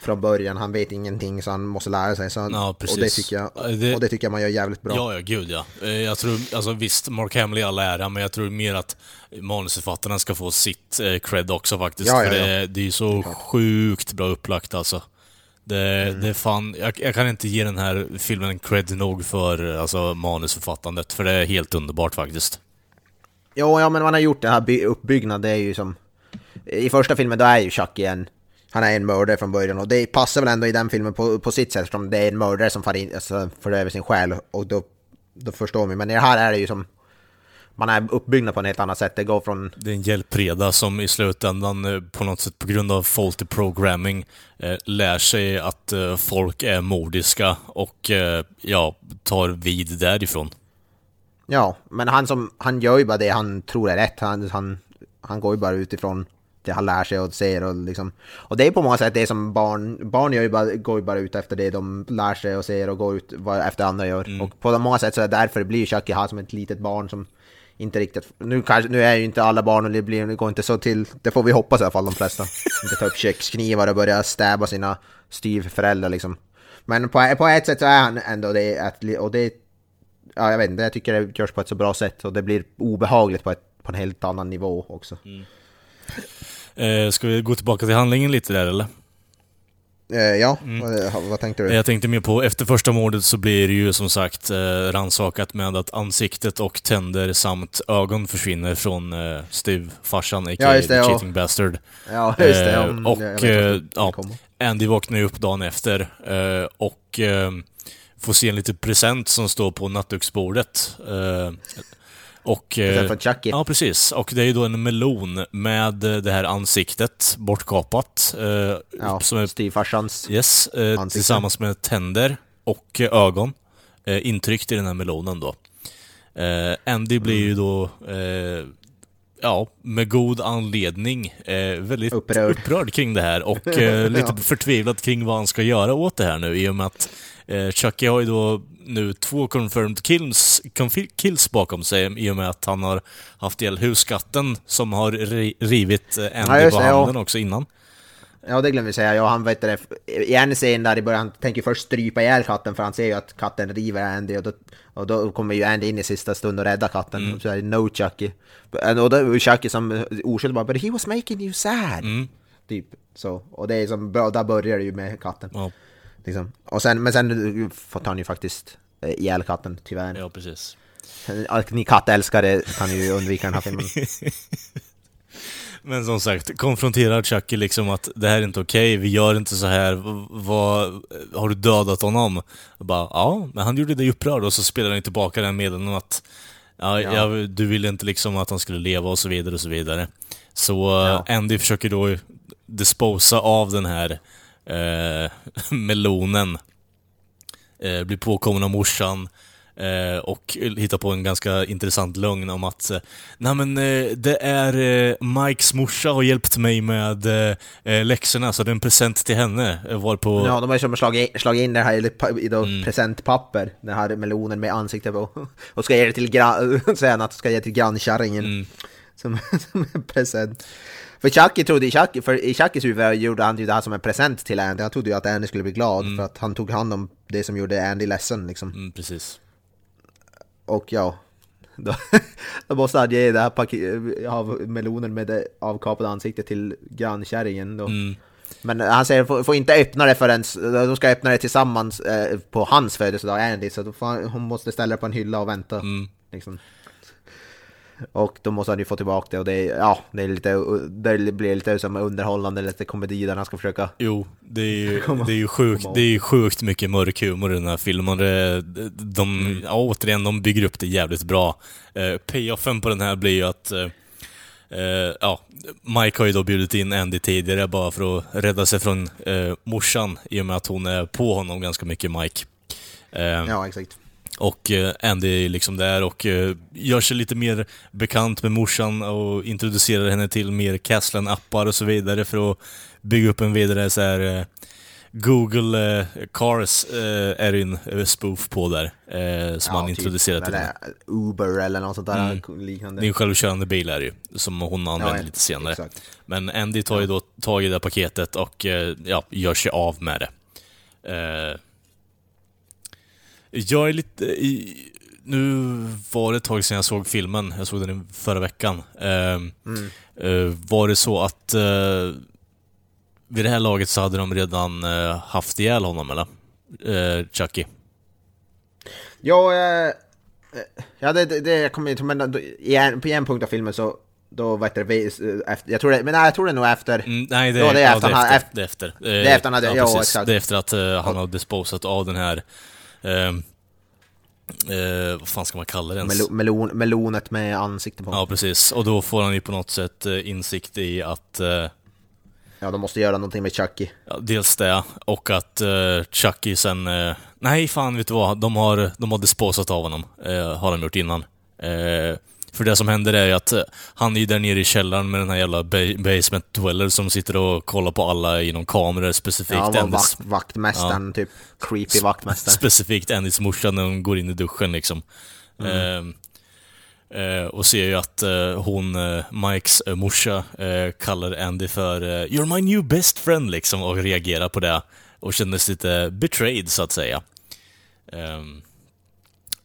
från början. Han vet ingenting så han måste lära sig. Så han, Ja, och, det precis. tycker jag, Ja, det- och det tycker jag man gör jävligt bra. Ja, ja, gud ja. Eh, Jag tror, alltså visst, Mark Hamill i all ära, men jag tror mer att manusförfattarna ska få sitt eh, cred också faktiskt. Ja, ja, för ja. det, det är ju så sjukt bra upplagt alltså. Det, Mm. det är fan, jag, jag kan inte ge den här filmen cred nog för alltså, manusförfattandet, för det är helt underbart faktiskt. Jo, ja men man har gjort det här by- uppbyggnad, det är ju som... I första filmen då är ju Chucky en... Han är en mördare från början och det passar väl ändå i den filmen på, på sitt sätt eftersom det är en mördare som far in, alltså, för över sin själ och då, då förstår man. Men i det här är det ju som... man är uppbyggd på ett helt annat sätt. Det går från... Det är en hjälpreda som i slutändan eh, på något sätt på grund av faulty programming eh, lär sig att eh, folk är mordiska och eh, ja, tar vid därifrån. Ja, men han, som, han gör ju bara det han tror är rätt. Han, han, han går ju bara utifrån det han lär sig och ser och liksom... Och det är på många sätt det som barn... Barn gör ju bara, går ju bara ut efter det de lär sig och ser och går ut efter andra gör. Mm. Och på många sätt så är det därför det blir Chucky här som ett litet barn som inte riktigt... Nu, kanske, nu är ju inte alla barn och det, blir, det går inte så till... Det får vi hoppas i alla fall de flesta. inte ta upp köksknivar och börja stäba sina styvföräldrar liksom. Men på, på ett sätt så är han ändå det, att, och det... Ja, jag vet inte, jag tycker det görs på ett så bra sätt och det blir obehagligt på, ett, på en helt annan nivå också. Eh, ska vi gå tillbaka till handlingen lite där eller? Eh, ja, vad, vad tänkte du? Jag tänkte mer på, efter första mordet så blir det ju som sagt eh, rannsakat med att ansiktet och tänder samt ögon försvinner från eh, styvfarsan, a.k.a. Ja, det, the ja. cheating bastard. Ja, just det. Eh, om- och eh, ja. Andy vaknar ju upp dagen efter eh, och eh, får se en liten present som står på nattduksbordet. Och, eh, Chucky. Ja, precis. Och det är ju då en melon med eh, det här ansiktet bortkapat. Eh, Ja, som är styvfarsans. Yes, eh, Ansikte. tillsammans med tänder och eh, ögon eh, intryckt i den här melonen då. Eh, Andy blir Mm. ju då, eh, ja, med god anledning väldigt Upprörd. upprörd. kring det här och lite Ja. förtvivlad kring vad han ska göra åt det här nu i och med att Chucky har ju då nu två confirmed kills, kills bakom sig i och med att han har haft ihjäl huskatten som har ri- rivit eh, Andy Ja, på ja. handen också innan. Ja, det glömde vi säga. Ja, han vet det. I en scen där i början, han tänker först strypa ihjäl katten för han ser ju att katten river Andy och då, och då kommer ju Andy in i sista stund och räddar katten. Mm. Så är det no Chucky. Och då är Chucky som oskyldig bara “But he was making you sad”. Mm. Typ så. Och det är som bra, där börjar det ju med katten. Ja, Liksom. Och sen, men sen får han ju faktiskt eh, ihjäl katten, tyvärr. ja precis. Ni kattälskare kan ju undvika den här filmen. Men som sagt, konfronterar Chucky liksom att det här är inte okej, vi gör inte så här. Vad, har du dödat honom? Och bara, ja, men han gjorde dig upprörd och så spelar han tillbaka den med honom att ja, Ja. Jag, du ville inte liksom att han skulle leva och så vidare och så vidare. Så Ja. eh, Andy försöker då disposa av den här eh, melonen. Eh, blir påkommen av morsan. Eh, och hittar på en ganska intressant lögn om att eh, Nej men eh, det är eh, Mikes morsa har hjälpt mig med läxorna så det är en present till henne. Eh, Varpå... Ja, de har ju som slagit, slagit in det här i, i Mm. presentpapper, den här melonen med ansikte på. Och ska ge det till gran, att ska ge till grannkärringen. Mm. Som, som en present. För Chucky trodde, i Chucky, för i Chuckys huvud gjorde han ju det här som en present till Andy. Han trodde ju att Andy skulle bli glad för att han tog hand om det som gjorde Andy ledsen liksom. Mm, precis. Och ja, då, då måste han ge det här paket, av melonen med det avkapade ansiktet till grannkärringen då. Mm. Men han säger får, får inte öppna det förrän, de ska öppna det tillsammans eh, på hans födelsedag, Andy, så då får hon måste ställa det på en hylla och vänta. Mm. Liksom. Och då måste han ju få tillbaka det och det, är- ja, det, är lite, det blir lite som underhållande, lite komedi där han ska försöka... Jo, det är ju, det är ju sjukt, det är ju sjukt mycket mörk humor i den här filmen. Det, de, Mm. ja, återigen, de bygger upp det jävligt bra. Eh, payoffen på den här blir ju att eh, ja, Mike har ju då bjudit in Andy tidigare bara för att rädda sig från eh, morsan i och med att hon är på honom ganska mycket, Mike. Eh, Ja, exakt. Och eh, Andy är liksom där och eh, gör sig lite mer bekant med morsan och introducerar henne till mer Caslan-appar och så vidare för att bygga upp en vidare så här eh, Google Cars är det en spoof på där, som Ja, han typ. introducerar till Eller henne. Uber eller något sånt där Mm. liknande. Det är en självkörande bil är det ju, som hon använder Ja, lite senare. exakt. Men Andy tar ju då tag i det paketet och ja, gör sig av med det. Jag är lite... I, nu var det ett tag sedan jag såg filmen, jag såg den förra veckan. Eh, eh, var det så att eh, vid det här laget så hade de redan eh, haft ihjäl honom eller? Eh, Chucky. Ja, eh, ja det, det, det jag kommer inte men då- i en, på en punkt av filmen så då vet du, efter, jag tror det, men nej, jag tror det är nog efter. Mm, nej, det, Ja, det är ja, efter det, är efter, efter- det är efter. Är efter han hade- ja, precis. exakt. Det är efter att eh, han har disposat av den här... Eh, Eh, vad fan ska man kalla det ens? Melo, melon, melonet med ansikte på. Ja, precis. Och då får han ju på något sätt eh, insikt i att eh, Ja, de måste göra någonting med Chucky. Ja, dels det, och att uh, Chucky sen... Uh, nej, fan vet du vad? De har, de har disposat av honom. Uh, har de gjort innan. För det som händer är ju att uh, han är där nere i källaren med den här jävla ba basement dweller som sitter och kollar på alla genom kameror, specifikt Ja, Andys, vakt, vaktmästaren, typ. Creepy vaktmästaren. specifikt Andys morsa när hon går in i duschen liksom. Mm. Eh, eh, och ser ju att eh, hon, eh, Mikes eh, morsa, eh, kallar Andy för eh, “You're my new best friend” liksom och reagerar på det. Och känner sig lite betrayed så att säga. Um,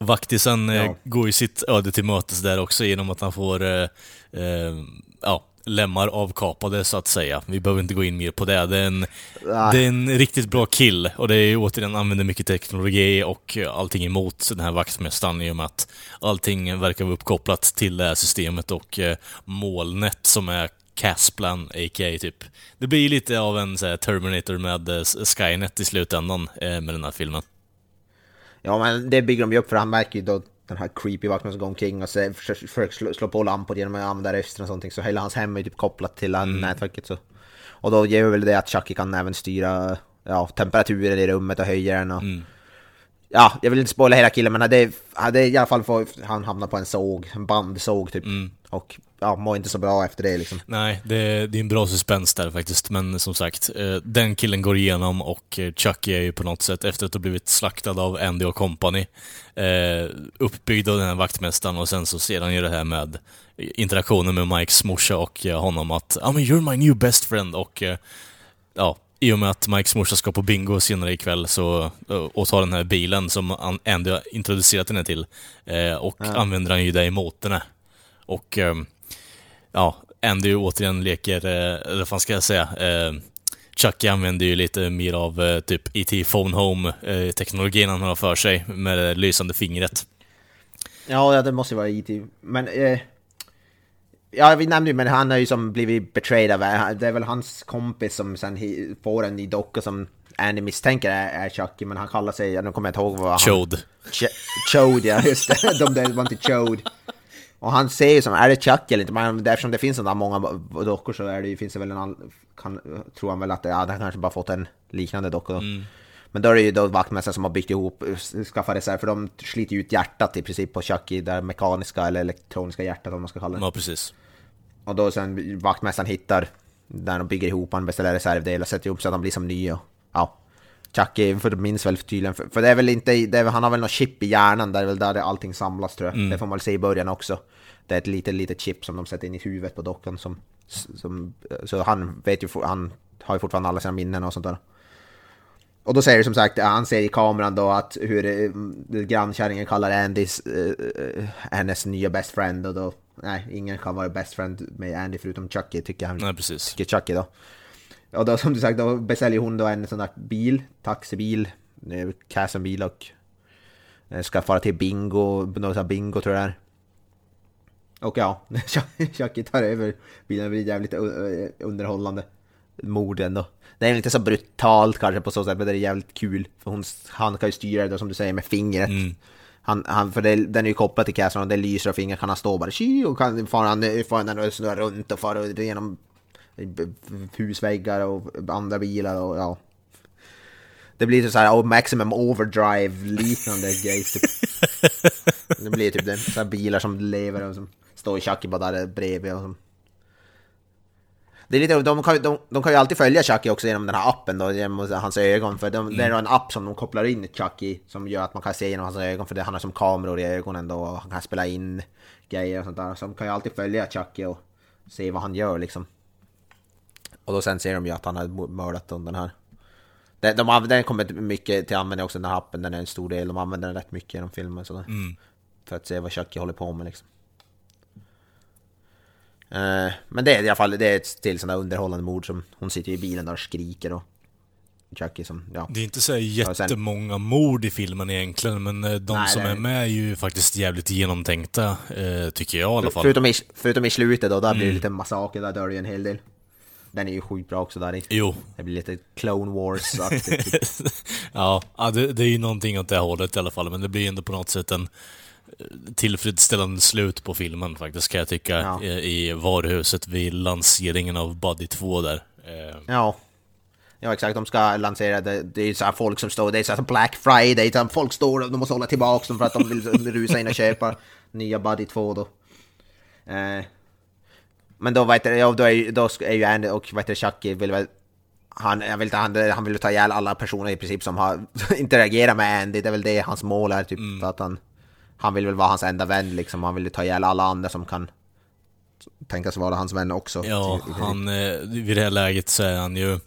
Vaktisen eh, Ja. går ju sitt öde till mötes där också genom att han får eh, eh, ja, lemmar avkapade så att säga. Vi behöver inte gå in mer på det. Det är en, det är en riktigt bra kill och det är ju återigen använder mycket teknologi och allting emot den här vaktmästaren i och med att allting verkar vara uppkopplat till det här systemet och eh, molnet som är Casplan, a.k.a. typ. Det blir lite av en så här, Terminator med eh, Skynet i slutändan eh, med den här filmen. Ja, men det bygger de ju upp för han märker ju då den här creepy vaktmästaren går omkring och så försöker slå, slå på lampor genom att använda rösten och sånt. Så hela hans hem är ju typ kopplat till mm. nätverket. Så. Och då ger väl det att Chucky kan även styra ja, temperaturen i rummet och höja den. Och, Ja, jag vill inte spoila hela killen men det, är i alla fall får han hamna på en såg, en bandsåg typ. Och ja, mår inte så bra efter det liksom. Nej, det, det är en bra suspens där faktiskt, men som sagt, eh, den killen går igenom och eh, Chucky är ju på något sätt, efter att ha blivit slaktad av Andy och company, eh, uppbyggd av den här vaktmästaren och sen så ser han ju det här med interaktionen med Mikes morsa och honom att ja men you're my new best friend” och ja, i och med att Mikes morsa ska på bingo senare ikväll så, och tar den här bilen som an- Andy har introducerat henne till eh, och använder han ju det emot henne. Och ehm, ja, Andy återigen leker, eh, eller vad fan ska jag säga, eh, Chucky använder ju lite mer av eh, typ E.T. Phone Home-teknologin han har för sig med det lysande fingret. Ja, ja, det måste ju vara IT. Men... Ja, vi nämnde ju, men han har ju som blivit betrayed av... Det är väl hans kompis som sen får en ny docka som Andy misstänker är, är Chucky, men han kallar sig... Nu kommer jag inte ihåg vad han... Chode. Ch- Chode, ja just det. De där var inte Chode. Och han ser ju som, är det Chucky eller inte? Men eftersom det finns sådana många dockor så är det, finns det väl en all, kan, tror han väl att ja, han kanske bara fått en liknande docka då. Men då är det ju då vaktmästaren som har byggt ihop, skaffat reserv, för de sliter ju ut hjärtat i princip på Chucky, det mekaniska eller elektroniska hjärtat om man ska kalla det. Ja, precis. Och då sen vaktmästaren hittar där de bygger ihop han beställer reservdelar och sätter ihop så att de blir som nya. Ja. Chucky, för minns väl tydligen, för, för det är väl inte, är, väl- han har väl något chip i hjärnan, där är väl där allting samlas tror jag. Det får man väl se i början också. Det är ett litet, litet chip som de sätter in i huvudet på dockan som, som så han vet ju, han har ju fortfarande alla sina minnen och sånt där. Och då säger det som sagt, han ser i kameran då att hur eh, grannkärringen kallar Andys, eh, eh, hennes nya best friend och då, nej, ingen kan vara best friend med Andy förutom Chucky tycker han. Nej, precis. Tycker Chucky då. Och då som du sagt, då beställer hon då en sån där bil, taxibil, eh, Casson-bil och eh, ska fara till bingo, någon bingo tror jag det är. Och ja, Chucky tar över bilen, blir jävligt eh, underhållande. Mord ändå. Det är inte så brutalt kanske på så sätt, men det är jävligt kul. För hon, han kan ju styra det som du säger med fingret. Han, han, för det, den är ju kopplad till Casson och det lyser och fingret kan han stå bara tji och kan han far snurra runt och fara genom husväggar och andra bilar och ja. Det blir så här oh, maximum overdrive liknande grejer typ. Det blir typ det, så bilar som lever och som står i bara där bredvid och som det är lite, de, kan, de, de kan ju alltid följa Chucky också genom den här appen då, genom hans ögon. För de, det är en app som de kopplar in Chucky som gör att man kan se genom hans ögon. För det, han har som kameror i ögonen då och han kan spela in grejer och sånt där. Så de kan ju alltid följa Chucky och se vad han gör liksom. Och då sen ser de ju att han har mördat den här. De, de, den kommer mycket till användning också, den här appen. Den är en stor del. De använder den rätt mycket genom filmen. Sådär. För att se vad Chucky håller på med liksom. Eh, men det är i alla fall det är ett till sådana underhållande mord som hon sitter i bilen där och skriker och Chucky som, ja. Det är inte så jättemånga mord i filmen egentligen, men eh, de Nej, som nej. är med är ju faktiskt jävligt genomtänkta, eh, tycker jag i alla fall. Förutom i, förutom i slutet då, där blir det lite massaker, där dör ju en hel del. Den är ju sjukt bra också där i. Jo. Det blir lite Clone Wars. typ- Ja, det, det är ju någonting åt det hållet i alla fall, men det blir ändå på något sätt en tillfredsställande slut på filmen faktiskt, kan jag tycka, Ja. i, varuhuset vid lanseringen av Buddy 2 där. Eh, Ja. Ja exakt, de ska lansera det. Det är så folk som står, det är så Black Friday, så folk står och de måste hålla tillbaka dem för att de vill rusa in och köpa nya Buddy 2 då. Eh, men då vet ja, då är, då är ju Andy och vet du, Chucky vill väl han, jag vill han, han vill ta ihjäl alla personer i princip som har interagerat med Andy, det är väl det hans mål är typ. För att han, han vill väl vara hans enda vän liksom, han vill ju ta ihjäl alla andra som kan tänkas vara hans vän också. Ja, han, eh, vid det här läget så är han ju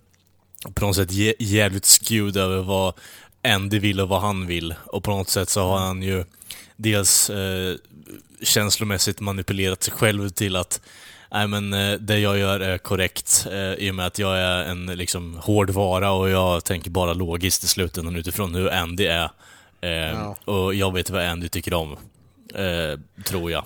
på något sätt jä- jävligt skewed över vad Andy vill och vad han vill. Och på något sätt så har han ju dels eh, känslomässigt manipulerat sig själv till att Nej men eh, det jag gör är korrekt eh, i och med att jag är en liksom hård vara och jag tänker bara logiskt i slutändan utifrån hur Andy är. Eh, Ja. Och jag vet vad Andy tycker om. Eh, tror jag.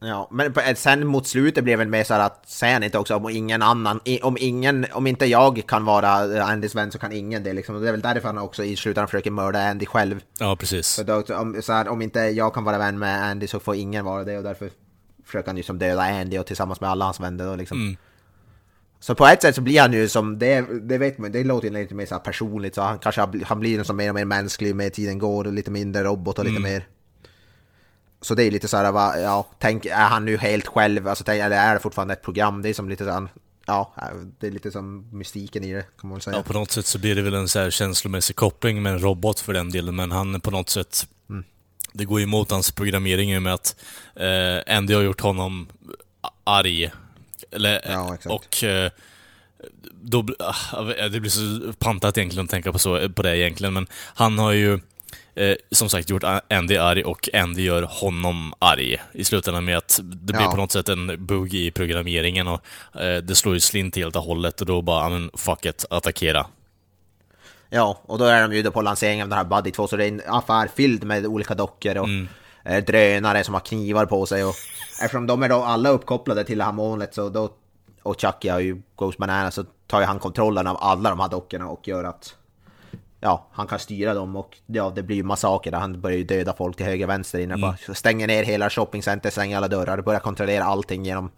Ja, men på- sen mot slutet blev det mer så att han inte också om ingen annan, om ingen, om inte jag kan vara eh, Andys vän så kan ingen det liksom. Det är väl därför han också i slutändan försöker mörda Andy själv. Ja, precis. Så då, om, så här, om inte jag kan vara vän med Andy så får ingen vara det och därför försöker han ju som döda Andy och tillsammans med alla hans vänner då liksom. Mm. Så på ett sätt så blir han ju som, det, det vet man, det låter ju lite mer så personligt så han kanske han blir som mer och mer mänsklig med tiden går och lite mindre robot och lite Mm. mer så det är lite så här, va, ja, tänk, är han nu helt själv, alltså, tänk, eller är det fortfarande ett program? Det är som lite så här, ja, det är lite som mystiken i det, kan man säga. Ja, på något sätt så blir det väl en så här känslomässig koppling med en robot för den delen, men han på något sätt... Det går ju emot hans programmering i och med att eh, Andy har gjort honom arg. Eller, Ja, exakt. och... Eh, då, ah, det blir så pantat egentligen att tänka på, så, på det egentligen, men han har ju eh, som sagt gjort Andy arg och Andy gör honom arg i slutändan med att det blir Ja. på något sätt en bugg i programmeringen och eh, det slår ju slint helt och hållet och då bara, ja, men fuck it, attackera. Ja, och då är de ju på lanseringen av den här Buddy 2, så det är en affär fylld med olika dockor och eh, drönare som har knivar på sig och eftersom de är då alla uppkopplade till det här molnet så då och Chucky har ju Ghost Banana så tar ju han kontrollen av alla de här dockorna och gör att ja, han kan styra dem och ja, det blir ju massaker där han börjar ju döda folk till höger och vänster inne. Bara stänger ner hela shoppingcenter, stänger alla dörrar, börjar kontrollera allting genom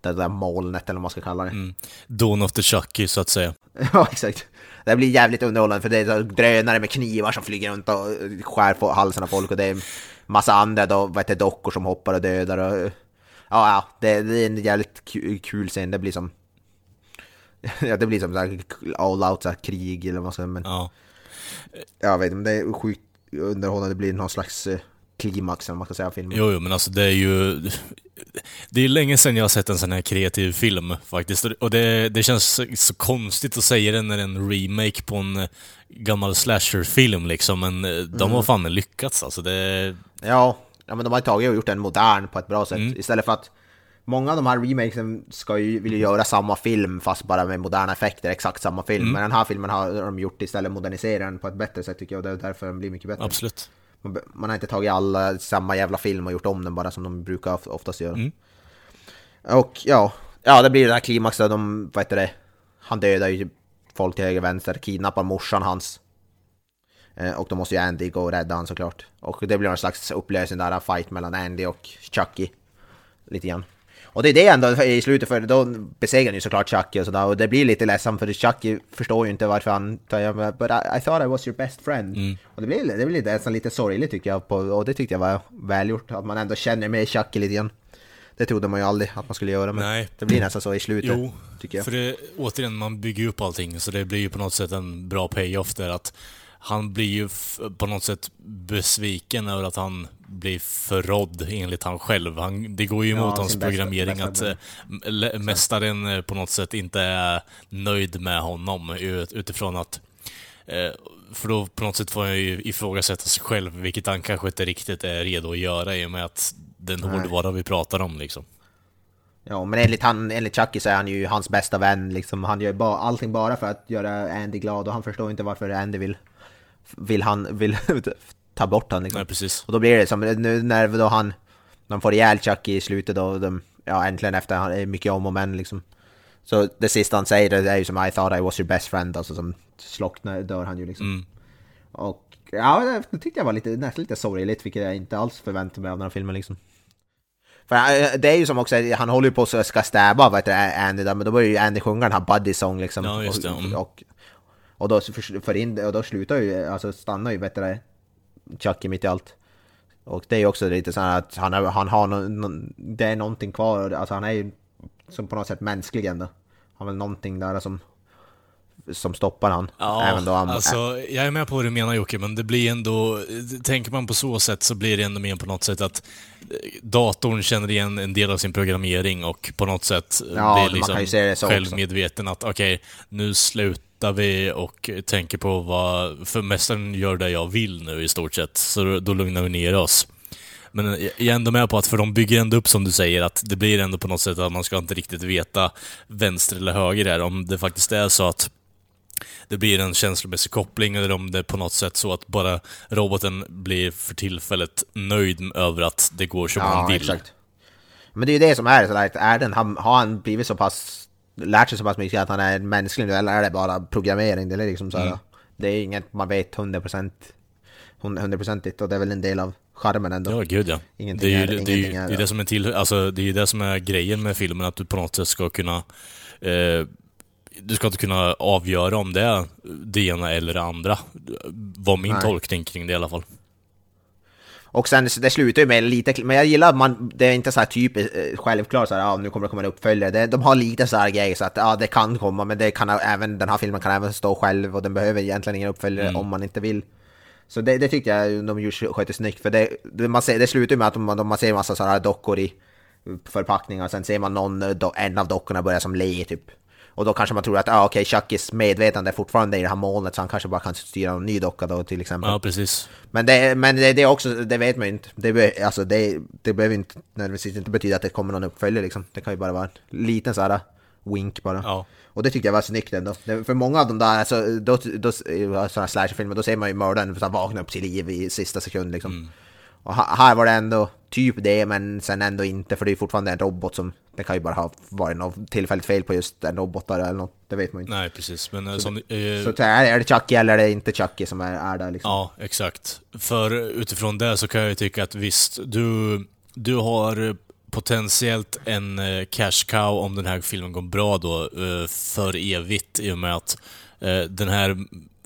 det där molnet eller vad man ska kalla det. Dawn of the Chucky, så att säga. Ja, exakt. Det blir jävligt underhållande för det är drönare med knivar som flyger runt och skär på halsen av folk och det är massa andra då, vad heter, dockor som hoppar och dödar och... Ja, ja det, det är en jävligt kul, scen. Det blir som... Ja, det blir som så här all out så här, krig eller vad man ska säga. Men Ja. jag vet inte, det är sjukt underhållande. Det blir någon slags eh, klimax vad man ska säga filmen. Jo, jo, men alltså det är ju... Det är länge sedan jag har sett en sån här kreativ film faktiskt. Och det, det känns så, så konstigt att säga det när det är en remake på en gammal slasher-film liksom, men eh, de har fan lyckats alltså. Det... Ja, ja men de har tagit och gjort den modern på ett bra sätt. Mm. Istället för att många av de här remakesen ska ju, vill ju göra samma film fast bara med moderna effekter, exakt samma film. Mm. Men den här filmen har de gjort istället modernisera den på ett bättre sätt tycker jag och det är därför den blir mycket bättre. Absolut. Man, man har inte tagit alla samma jävla film och gjort om den bara som de brukar of- oftast göra. Mm. Och ja, ja det blir det här klimaxet, de, vad heter det, han dödar ju folk till höger och vänster, kidnappar morsan hans. Eh, Och då måste ju Andy gå och rädda han såklart. Och det blir en slags upplösning där, fight mellan Andy och Chucky. Lite grann. Och det är det ändå i slutet, för då besegrar han ju såklart Chucky och sådär. Och det blir lite ledsamt för Chucky förstår ju inte varför han tar But I, I thought I was your best friend. Och det blir, det blir nästan lite sorgligt tycker jag. På, och det tyckte jag var välgjort. Att man ändå känner med Chucky lite grann. Det trodde man ju aldrig att man skulle göra. Men Nej. det blir nästan så i slutet. Jo, tycker jag. för det, återigen, man bygger ju upp allting, så det blir ju på något sätt en bra payoff där att han blir ju på något sätt besviken över att han blir förrådd enligt han själv. Han, det går ju Ja, emot hans sin bästa- programmering bästa att lä- mästaren eh, på något sätt inte är nöjd med honom ut, utifrån att eh, för då på något sätt får han ju ifrågasätta sig själv, vilket han kanske inte riktigt är redo att göra i och med att den Nej. hårdvara vi pratar om liksom. Ja, men enligt, han, enligt Chucky så är han ju hans bästa vän liksom. Han gör ba, allting bara för att göra Andy glad och han förstår inte varför Andy vill, vill han, vill ta bort han liksom. Nej, precis. Och då blir det som nu när då han, de får ihjäl Chucky i slutet då, de, ja äntligen efter mycket om och men liksom. Så det sista han säger det är ju som I thought I was your best friend, alltså som slocknar dör han ju liksom. Mm. Och ja, det tyckte jag var lite, nästan lite sorgligt, vilket jag inte alls förväntade mig av den här filmen liksom. För eh, det är ju som också, han håller ju på att ska stäba vad heter Andy där, men då börjar ju Andy sjunga den här Buddy Song liksom. Ja, just det, mm. Och, och, och då för, för in, och då slutar ju, alltså stannar ju det, Chucky mitt i allt. Och det är ju också lite så här att han, är, han har någon, det är någonting kvar, alltså han är ju som på något sätt mänsklig ändå. Han har väl någonting där som som stoppar han. Ja, även då han, alltså, jag är med på vad du menar Jocke, men det blir ändå... Tänker man på så sätt så blir det ändå mer på något sätt att eh, datorn känner igen en del av sin programmering och på något sätt Ja, blir man kan ju liksom så också. självmedveten att okej, nu slutar vi och tänker på vad... För mästaren gör det jag vill nu i stort sett, så då, då lugnar vi ner oss. Men jag är ändå med på att, för de bygger ändå upp som du säger, att det blir ändå på något sätt att man ska inte riktigt veta vänster eller höger där, om det faktiskt är så att det blir en känslomässig koppling eller om det är på något sätt så att bara roboten blir för tillfället nöjd över att det går som han vill. Exakt. Men det är ju det som är sådär, är den, har han blivit så pass, lärt sig så pass mycket att han är mänsklig nu, eller är det bara programmering? Det är liksom såhär, Mm. det är inget man vet 100% hundraprocentigt och det är väl en del av charmen ändå. Ja, gud ja. Ingenting det är är- ju det, är, ju- ingenting är- det, är det som är till, alltså, det är ju det som är grejen med filmen, att du på något sätt ska kunna eh, du ska inte kunna avgöra om det är det ena eller det andra. Var min Nej. tolkning kring det i alla fall. Och sen det slutar ju med lite, men jag gillar att man, det är inte så här typiskt eh, självklart så här, ja nu kommer det komma en uppföljare. Det, de har lite så här grejer så att ja det kan komma, men det kan även, den här filmen kan även stå själv och den behöver egentligen ingen uppföljare Mm. om man inte vill. Så det, det tyckte jag de skötte snyggt, för det, det, man ser, det slutar ju med att de, man ser en massa sådana här dockor i förpackningar, sen ser man någon, eh, en av dockorna börja som le typ. Och då kanske man tror att ah, okej, Chuckys medvetande är fortfarande i det här molnet, så han kanske bara kan styra en ny docka då till exempel. Ja, precis. Men det, men det, det är också, det vet man ju inte. Det, be, alltså det, det behöver inte nödvändigtvis inte betyda att det kommer någon uppföljare liksom. Det kan ju bara vara en liten sån här wink bara. Ja. Och det tyckte jag var snyggt ändå. För många av de där, alltså, då, då, sådana slasherfilmer, då ser man ju mördaren så vakna upp till liv i sista sekund liksom. Mm. Och här var det ändå typ det, men sen ändå inte, för det är fortfarande en robot som, det kan ju bara ha varit något tillfälligt fel på just en robot där eller något, det vet man ju inte. Nej, precis. Men eh, som, eh, Så det är, det Chucky eller är det inte Chucky som är, är där liksom? Ja, exakt. För utifrån det så kan jag ju tycka att visst, du, du har potentiellt en eh, cash cow om den här filmen går bra då, eh, för evigt i och med att eh, den här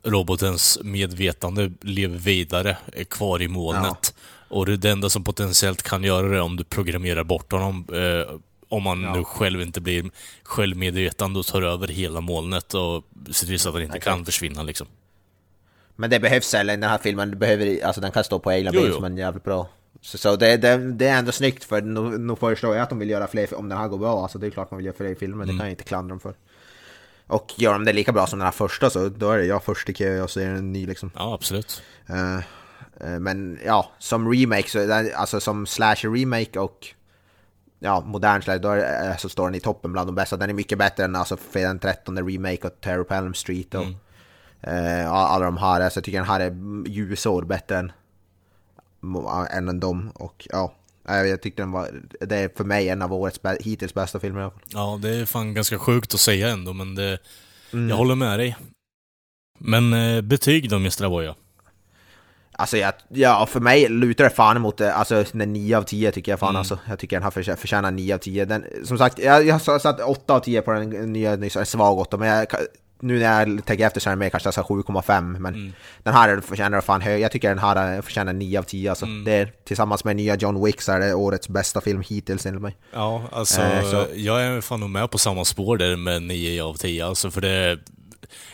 robotens medvetande lever vidare, är kvar i molnet. Och det är det enda som potentiellt kan göra det om du programmerar bort honom. Eh, om man nu själv inte blir självmedvetande och tar över hela molnet och ser till så att han inte kan försvinna liksom. Men det behövs eller den här filmen behöver, alltså den kan stå på egna ben som en jävligt bra. Så, så det, det, det är ändå snyggt för nu, nu förstår jag att de vill göra fler, om den här går bra, alltså det är klart man vill göra fler filmer, det kan jag inte klandra dem för. Och gör de det lika bra som den här första så då är det jag först i kö och så är det en ny liksom. Ja, absolut. Eh, men ja, som remake, så, alltså som slasher remake och ja, modern slasher, då är, eh, så står den i toppen bland de bästa. Den är mycket bättre än alltså fredag den 13 remake och Terror på Elm Street och eh, alla de här. Så jag tycker den här är ljusår bättre än, än dem. Och ja, eh, jag tyckte den var, det är för mig en av årets bä- hittills bästa filmer. i alla fall. Ja, det är fan ganska sjukt att säga ändå, men det, jag håller med dig. Men eh, betyg då, Mr. Avoya? Alltså jag, ja, för mig lutar det fan emot det. Alltså den 9 av 10 tycker jag fan Mm. alltså. Jag tycker den här förtjä- förtjänar 9 av 10. Den, som sagt, jag, jag satt 8 av 10 på den nya, nyss, en svag 8, men jag, nu när jag tänker efter så är det mer kanske så här 7,5. Men Mm. den här förtjänar fan hög. Jag tycker den här förtjänar 9 av 10 alltså. Mm. Det är, tillsammans med nya John Wick så är det årets bästa film hittills enligt mig. Ja, alltså, Eh, jag är fan nog med på samma spår där med 9 av 10, alltså för det...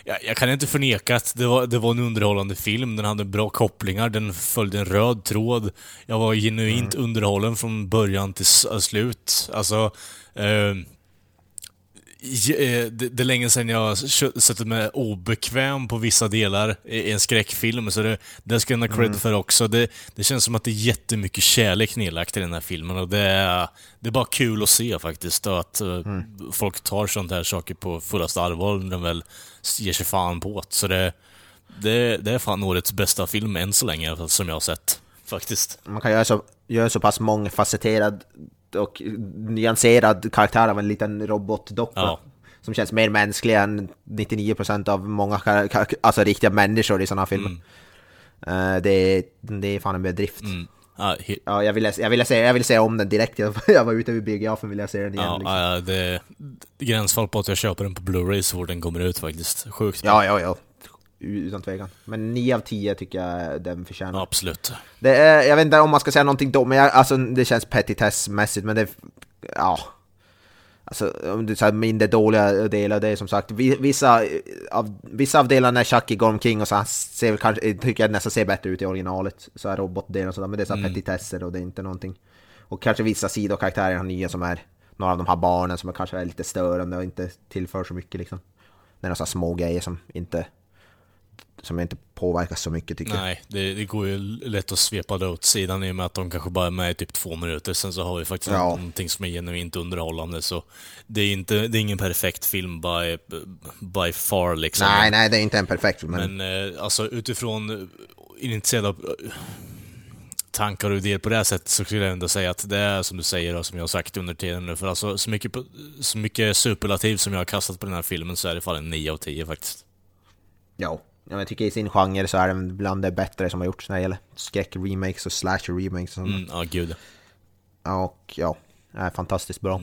Jag, jag kan inte förneka att det var, det var en underhållande film, den hade bra kopplingar, den följde en röd tråd. Jag var genuint underhållen från början till slut. Alltså... Eh, det, det är länge sedan jag sett mig obekväm på vissa delar i en skräckfilm, så det, det ska jag ha cred för också. Det, det känns som att det är jättemycket kärlek nedlagt i den här filmen och det är, det är bara kul att se faktiskt. Och att eh, folk tar sånt här saker på fullaste allvar när de väl ger sig fan på det. Så det, det, det är fan årets bästa film än så länge, som jag har sett. Faktiskt. Man kan göra så, göra så pass mångfacetterad och nyanserad karaktär av en liten robotdocka. Ja. Som känns mer mänsklig än 99% av många alltså riktiga människor i sådana filmer. Eh, det, det är fan en bedrift. Mm. Ja, he- Ja, jag ville, jag, ville se, jag ville se om den direkt. Jag, jag var ute vid biografen ville jag se den igen. ja, liksom. ja, det är gränsfall på att jag köper den på Blu-ray så fort den kommer ut faktiskt. Sjukt. ja, ja, ja. Utan tvekan. Men 9 av 10 tycker jag den förtjänar. Absolut. Det är, jag vet inte om man ska säga någonting då, men jag, alltså, det känns petitessmässigt, men det... Ja. Alltså, om så här mindre dåliga delar, det är som sagt, vi- vissa av, vissa av delarna när Chucky går omkring och så han ser kanske, tycker jag nästan ser bättre ut i originalet, så här robotdelen och sådär, men det är så här petitesser och det är inte någonting. Och kanske vissa sidokaraktärer har nya som är, några av de här barnen som är kanske är lite störande och inte tillför så mycket liksom. Det är några små grejer som inte, som inte påverkar så mycket tycker jag. Nej, det, det går ju lätt att svepa det åt sidan i och med att de kanske bara är med i typ två minuter. Sen så har vi faktiskt Ja. någonting som är genuint underhållande. Så det är, inte, det är ingen perfekt film by, by far liksom. Nej, nej, det är inte en perfekt film, men... Men eh, alltså utifrån eh, initierade eh, tankar och idéer på det här sättet så skulle jag ändå säga att det är som du säger och som jag har sagt under tiden nu. För alltså så mycket, så mycket superlativ som jag har kastat på den här filmen så är det fan en 9 av 10 faktiskt. Ja, ja, jag tycker i sin genre så är den bland det bättre som har gjorts när det gäller skräck-remakes och slasher-remakes. och sånt. Mm, ja, gud. Och ja, är fantastiskt bra.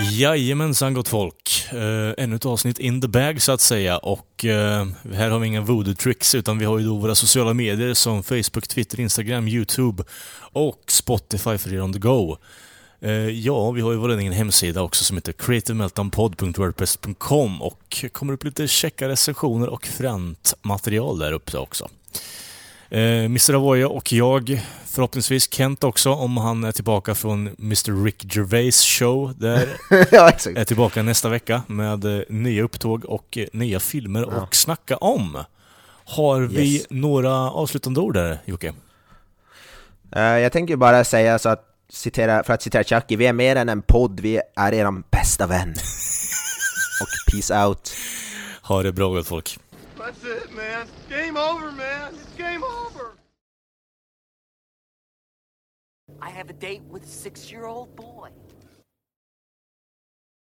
Jajamensan gott folk. Uh, ännu ett avsnitt in the bag så att säga och eh, här har vi inga voodoo tricks utan vi har ju då våra sociala medier som Facebook, Twitter, Instagram, YouTube och Spotify för er on the go. Eh, ja, vi har ju vår egen hemsida också som heter creativemeltdownpod.wordpress.com och kommer upp lite checka recensioner och fränt material där uppe också. Eh, Mr. Avoya och jag, förhoppningsvis Kent också, om han är tillbaka från Mr. Rick Gervais show. Där ja, exakt. är tillbaka nästa vecka med eh, nya upptåg och nya filmer och snacka om. Har vi Yes. några avslutande ord där, Jocke? Jag tänker bara säga så att, citera, för att citera Chucky, vi är mer än en podd, vi är eran bästa vän. Och peace out. Ha det bra gott folk. That's it, man. Game over, man. It's game over. I have a date with a six year old boy.